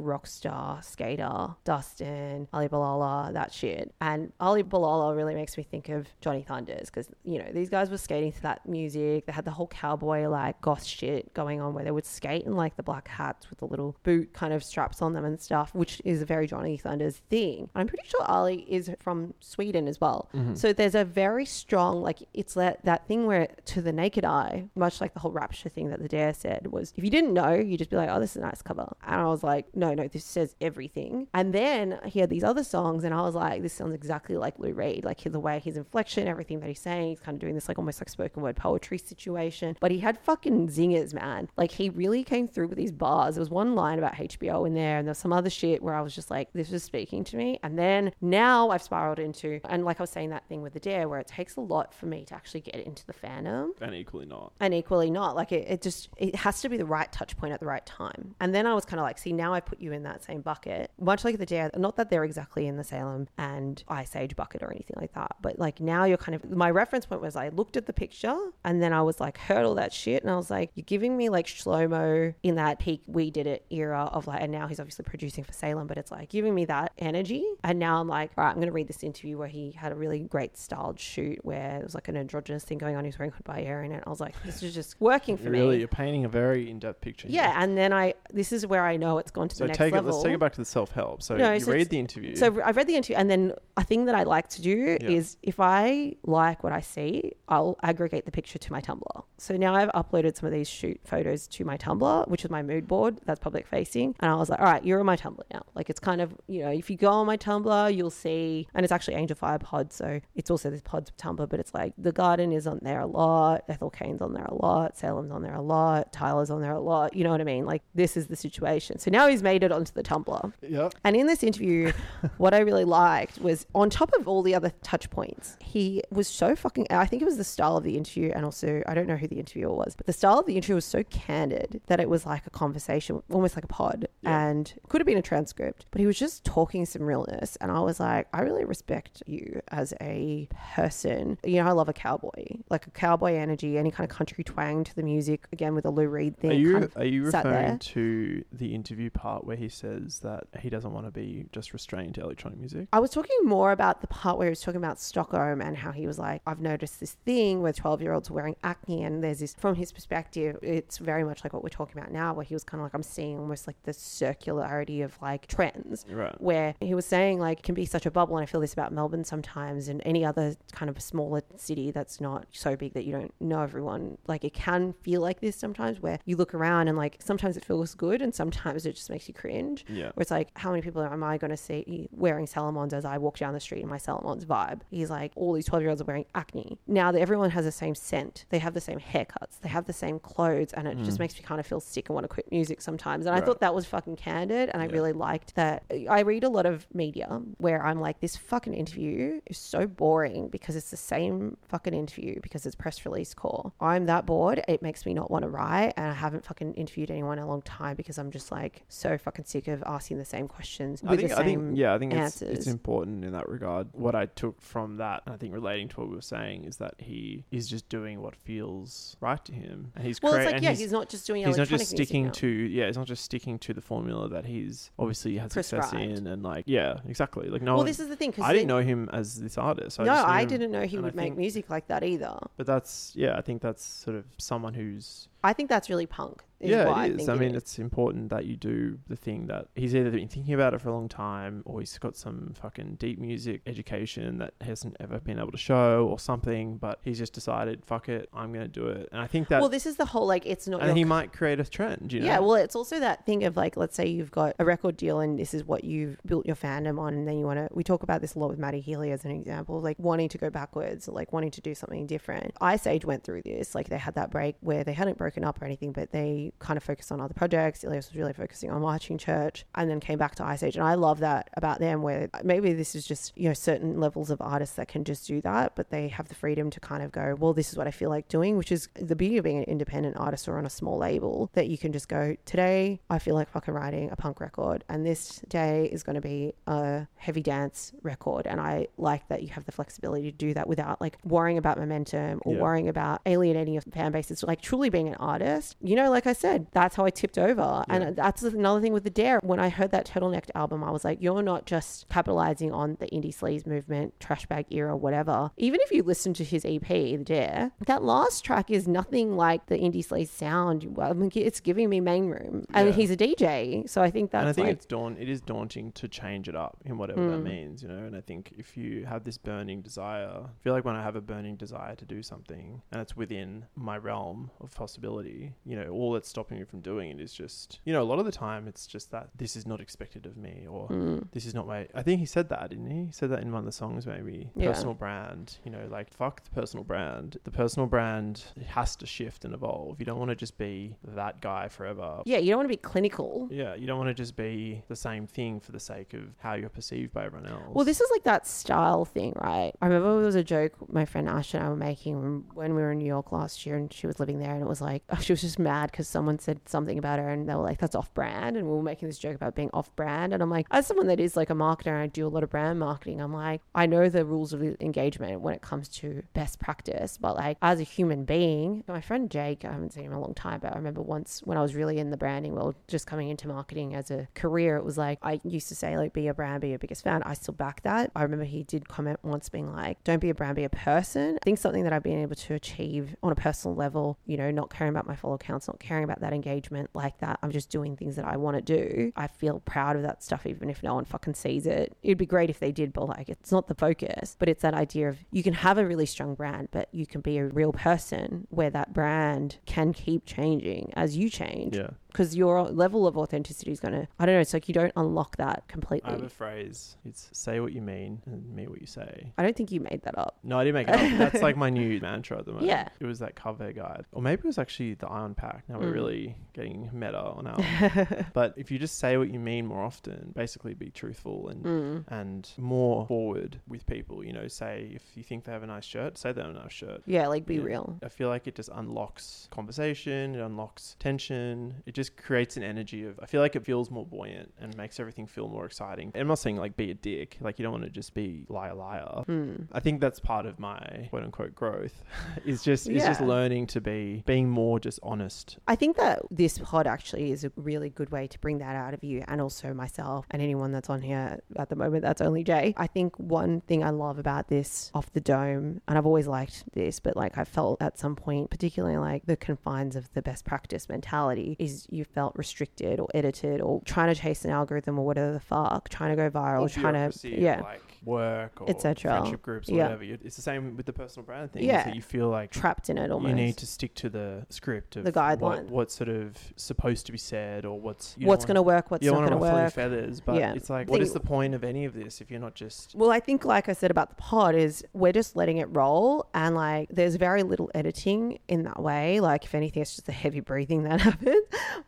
rock star skater, Dustin, Ali Boulala, that shit. And Ali Boulala really makes me think of Johnny Thunders because, you know, these guys were skating to that music. They had the whole cowboy like goth shit going on where they would skate in like the black hats with the little boot kind of straps on them and stuff, which is a very Johnny Thunders thing. I'm pretty sure Ali is from Sweden as well. Mm-hmm. So there's a very strong, like, it's that, that thing where to the naked eye, much like the whole rapture thing that the Dare said, was if you didn't know, you'd just be like, oh, this is a nice cover. And I was like, no, no, this says everything. And then he had these other songs, and I was like, this sounds exactly like Lou Reed, like the way his inflection, everything that he's saying, he's kind of doing this like almost like spoken word poetry situation. But he had fucking zingers, man. Like he really came through with these bars. There was one line about HBO in there, and there's some other shit where I was just like, this was speaking to me. And then now I've spiraled into, and like I was saying that thing with the Dare, where it takes a lot for me to actually get into the fandom And equally not. and equally not like it, it just it has to be the right touch point at the right time and then i was kind of like see now i put you in that same bucket much like the dare not that they're exactly in the salem and Iceage bucket or anything like that but like now you're kind of my reference point was i looked at the picture and then i was like heard all that shit and i was like you're giving me like Shlohmo in that peak we did it era of like and now he's obviously producing for salem but it's like giving me that energy and now i'm like all right i'm going to read this interview where he had a really great styled shoot where it was like an androgynous thing going on he was wearing hood by air in it i was like this is just working for really, me Really, you're painting a very in-depth picture. here. yeah and then i this is where i know it's gone to So the next take it. level Let's take it back to the self-help. So No, you so read the interview. so I've read the interview, and then a thing that I like to do Yeah. is if I like what I see, I'll aggregate the picture to my Tumblr. So now I've uploaded some of these shoot photos to my Tumblr, which is my mood board that's public facing. And I was like, all right, you're on my Tumblr now. Like it's kind of, you know, if you go on my Tumblr, you'll see, and it's actually Angelfire Pod. So it's also this pod's Tumblr, but it's like The Garden is on there a lot, Ethel Cain's on there a lot, Salem's on there a lot, Tyler's on there a lot. You know what I mean? Like this is the situation. So now he's made it onto the Tumblr. Yep. And in this interview, what I really liked was on top of all the other touch points, he was so fucking. I think it was the style of the interview, and also I don't know who the interviewer was, but the style of the interview was so candid that it was like a conversation, almost like a pod, Yeah. and could have been a transcript. But he was just talking some realness, and I was like, I really respect you as a person. You know, I love a cowboy, like a cowboy energy, any kind of country twang to the music. Again, with a Lou Reed thing. Are you kind of are you sat referring there. To the interview part where he says that he doesn't want to be just restrained to electronic music? I was talking more about the part where he was talking about Stockholm and how he was like, I've noticed this thing where 12 year olds are wearing acne. And there's this, from his perspective, it's very much like what we're talking about now, where he was kind of like, I'm seeing almost like the circularity of like trends. Right. Where he was saying, like, it can be such a bubble. And I feel this about Melbourne sometimes and any other kind of smaller city that's not so big that you don't know everyone. Like, it can feel like this sometimes where you look around and like sometimes it feels good and sometimes it just makes you cringe Yeah. where it's like, how many people am I going to see wearing Salomons as I walk down the street in my Salomons vibe? He's like, all these 12 year olds are wearing acne. Now that everyone has the same scent, they have the same haircuts, they have the same clothes, and it just mm. makes me kind of feel sick and want to quit music sometimes. And I thought that was fucking candid, and I Yeah. really liked that. I read a lot of media where I'm like, this fucking interview is so boring because it's the same fucking interview because it's press release call. I'm that bored, it makes me not want to write, and I haven't fucking interviewed anyone in a long time because I'm just like so fucking sick of asking the same questions I with think, the I same think yeah, I think it's, it's important in that regard. What I took from that, and I think relating to what we were saying, is that he is just doing what feels right to him, and he's Well, crea- it's like yeah, he's, he's, not just doing he's not just sticking to yeah, he's not just sticking to the formula that he's obviously had success Prescribed. in, and like yeah, exactly. Like no, well, one, this is the thing because I didn't know him as this artist. I no, I didn't know he I would make music like that either. But that's yeah, I think that's sort of someone who's I think that's really punk. Yeah, I it is. think I mean, it's important that you do the thing that he's either been thinking about it for a long time, or he's got some fucking deep music education that hasn't ever been able to show, or something. But he's just decided, fuck it, I'm gonna do it. And I think that, well, this is the whole like it's not. and he might create a trend. You know? Yeah, well, it's also that thing of like, let's say you've got a record deal and this is what you've built your fandom on, and then you want to. We talk about this a lot with Matty Healy as an example, like wanting to go backwards, like wanting to do something different. Iceage went through this. Like they had that break where they hadn't broken up or anything, but they kind of focused on other projects. Elias was really focusing on Marching Church and then came back to Iceage. And I love that about them where maybe this is just, you know, certain levels of artists that can just do that, but they have the freedom to kind of go, well, this is what I feel like doing, which is the beauty of being an independent artist or on a small label that you can just go, today I feel like fucking writing a punk record, and this day is going to be a heavy dance record. And I like that you have the flexibility to do that without like worrying about momentum or Yeah. worrying about alienating your fan base. It's like truly being an artist. You know, like I said, that's how I tipped over. Yeah. And that's another thing with the Dare. When I heard that turtleneck album, I was like, you're not just capitalizing on the indie sleaze movement, trash bag era, whatever. Even if you listen to his EP, The Dare, that last track is nothing like the indie sleaze sound. I mean, it's giving me main room. And Yeah. he's a DJ. So I think that's and I think like, it's daun- it is daunting to change it up in whatever that Mm. means, you know. And I think if you have this burning desire, I feel like when I have a burning desire to do something and it's within my realm of possibility, you know, all stopping you from doing it is just, you know, a lot of the time it's just that this is not expected of me or mm, this is not my. I think he said that, didn't he? He said that in one of the songs, maybe. Yeah. Personal brand, you know, like fuck the personal brand. The personal brand it has to shift and evolve. You don't want to just be that guy forever. yeah, you don't want to be clinical. Yeah, you don't want to just be the same thing for the sake of how you're perceived by everyone else. Well, this is like that style thing, right? I remember there was a joke my friend Ash and I were making when we were in New York last year and she was living there, and it was like, she was just mad because someone said something about her and they were like, that's off brand. And we were making this joke about being off brand. And I'm like, as someone that is like a marketer and I do a lot of brand marketing, I'm like, I know the rules of engagement when it comes to best practice, but like as a human being, my friend Jake, I haven't seen him in a long time, but I remember once when I was really in the branding world, just coming into marketing as a career, it was like, I used to say, like, be a brand, be your biggest fan. I still back that. I remember he did comment once being like, don't be a brand, be a person. I think something that I've been able to achieve on a personal level, you know, not caring about my follow counts, not caring about that engagement like that. I'm just doing things that I want to do. I feel proud of that stuff, even if no one fucking sees it. It'd be great if they did, but like, it's not the focus. But it's that idea of you can have a really strong brand, but you can be a real person where that brand can keep changing as you change yeah, because your level of authenticity is going to, I don't know, it's like you don't unlock that completely. I have a phrase. It's say what you mean and mean what you say. I don't think you made that up. No, I didn't make it up. That's like my new mantra at the moment. Yeah. It was that cover guide. Or maybe it was actually the Ion Pack. Now we're Mm. really getting meta on our. but if you just say what you mean more often, basically be truthful and Mm. and more forward with people. You know, say if you think they have a nice shirt, say they have a nice shirt. Yeah, like be real. I feel like it just unlocks conversation, it unlocks tension, it just creates an energy of I feel like it feels more buoyant and makes everything feel more exciting. I'm not saying like be a dick, like you don't want to just be liar liar. Mm. I think that's part of my quote unquote growth is just is just learning to be being more just honest. I think that this pod actually is a really good way to bring that out of you and also myself and anyone that's on here at the moment. That's only Jay. I think one thing I love about this off the dome, and I've always liked this, but like I felt at some point, particularly like the confines of the best practice mentality, is you felt restricted or edited or trying to chase an algorithm or whatever the fuck, trying to go viral, Or trying to, yeah. like work or Et cetera. friendship groups or Yeah. whatever. It's the same with the personal brand thing. Yeah. Yeah. you feel like trapped in it almost. you need to stick to the script of The guideline. what, what's sort of supposed to be said or what's you what's going to work, what's you don't not want going to to ruffle your work. feathers, but Yeah. it's like, what is Think- the point of any of this if you're not just Well, I think, like I said about the pod, is we're just letting it roll, and like there's very little editing in that way. Like, if anything, it's just the heavy breathing that happens.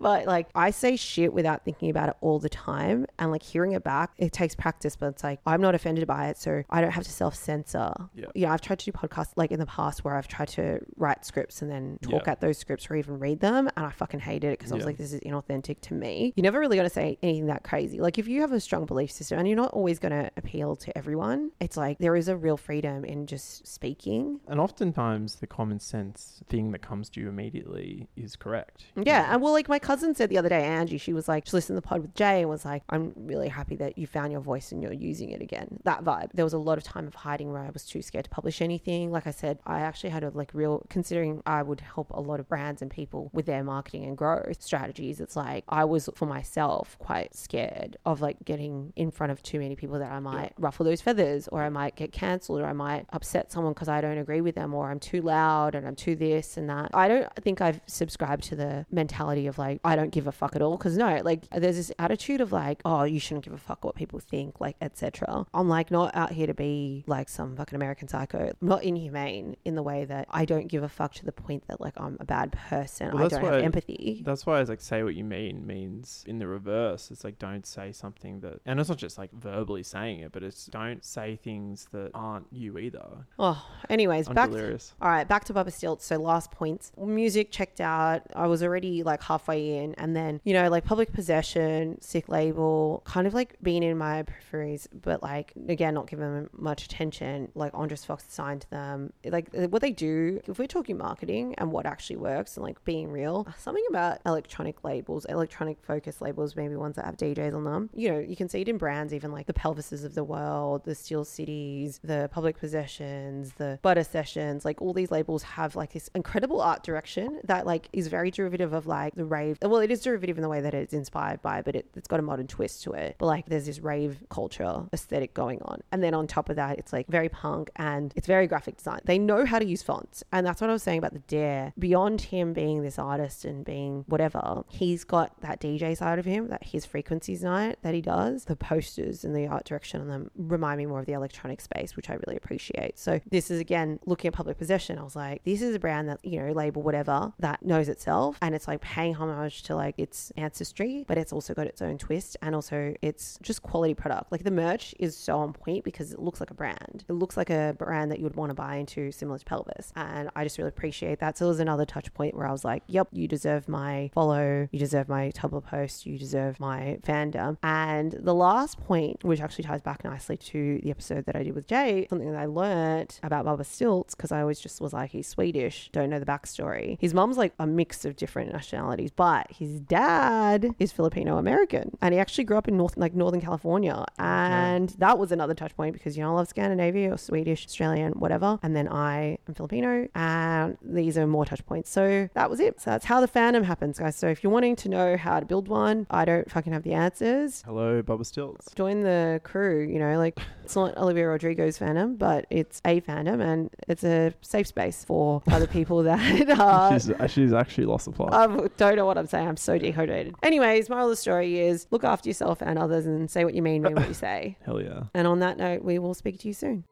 But like I say shit without thinking about it all the time. And like hearing it back, it takes practice, but it's like I'm not offended by it. So I don't have to self censor. Yeah. Yeah. I've tried to do podcasts like in the past where I've tried to write scripts and then talk Yeah. at those scripts or even read them. And I fucking hated it because I was Yeah. like, this is inauthentic to me. You're never really going to say anything that crazy. Like if you have a strong belief system and you're not always going to appeal to everyone, it's like there is a real freedom in just speaking. And oftentimes, the common sense thing that comes to you immediately is correct. Yeah, and well, like my cousin said the other day, Angie, she was like, she listened to the pod with Jay and was like, I'm really happy that you found your voice and you're using it again. That vibe. There was a lot of time of hiding where I was too scared to publish anything. Like I said, I actually had a like real, considering I would help a lot of brands and people with their marketing and growth strategies. It's like I was for myself quite scared of like getting in front of too many people that I might ruffle those feathers or I might get cancelled or I might upset someone because I don't agree with them or I'm too loud and I'm too this and that. I don't think I've subscribed to the mentality of like, I don't give a fuck at all. Cause no, like there's this attitude of like, oh, you shouldn't give a fuck what people think, like, etc. I'm like not out here to be like some fucking American psycho. I'm not inhumane in the way that I don't give a fuck to the point that like I'm a bad person. Well, I don't have empathy. That's why I was like, say what you mean means in the reverse. It's like, don't say something that, and it's not just like verbally saying it, but it's don't say things that aren't you either. Oh, anyways, I'm back delirious. All right, back to Baba Stilt. So last points. Music checked out. I was already like halfway in, and then you know, like public possession, sick label, kind of like being in my peripheries, but like again, not giving them much attention. Like Andres Fox signed them. Like what they do. If we're talking marketing and what actually works, and like being real, something about electronic labels, electronic focus labels, maybe ones that have DJs on them. You know, you can see it in brands, even like the Pelvises of the world, the Steel Cities, the Public Possessions, the Butter Sessions. Like all these labels have like this incredible art direction that like is very derivative of like the rave. Well, it is derivative in the way that it's inspired by, but it, it's got a modern twist to it. But like there's this rave culture aesthetic going on, and then on top of that, it's like very punk and it's very graphic design. They know how to use fonts, and that's what I was saying about the Dare. Beyond him being this artist and being whatever, he's got that DJ side of him, that his frequencies night that he does. The posters and the art direction on them remind me more of the electronic space, which I really appreciate. So this is again looking at public possession. I was like, this is a brand that you know label whatever that knows itself, and it's like paying homage to like its ancestry, but it's also got its own twist, and also it's just quality product. Like the merch is so on point because it looks like a brand. It looks like a brand that you would want to buy into, similar to Pelvis, and I just really appreciate that. So it was another touch point where I was like, yep, you deserve my follow, you deserve my Tumblr post, you deserve my fandom. And the last point, which actually ties back nicely to the episode that I did with Jay, something that I learned about Baba Stiltz, because I always just was like, he's Swedish, don't know the backstory. His mum's like a mix of different nationalities, but his dad is Filipino American. And he actually grew up in North like Northern California. And that was another touch point because you know I love Scandinavia or Swedish, Australian, whatever. And then I am Filipino and these are more touch points. So that was it. So that's how the fandom happens, guys. So if you're wanting to know how to build one, I don't fucking have the answers. Hello, Baba Stiltz. Join the crew, you know, like it's not Olivia Rodrigo's fandom, but it's a fandom and it's a safe space for other people that are she's, uh, she's actually lost the plot. I don't know what I'm saying. I'm so dehydrated. Anyways, moral of the story is look after yourself and others and say what you mean, mean what you say. Hell yeah. And on that note, we will speak to you soon.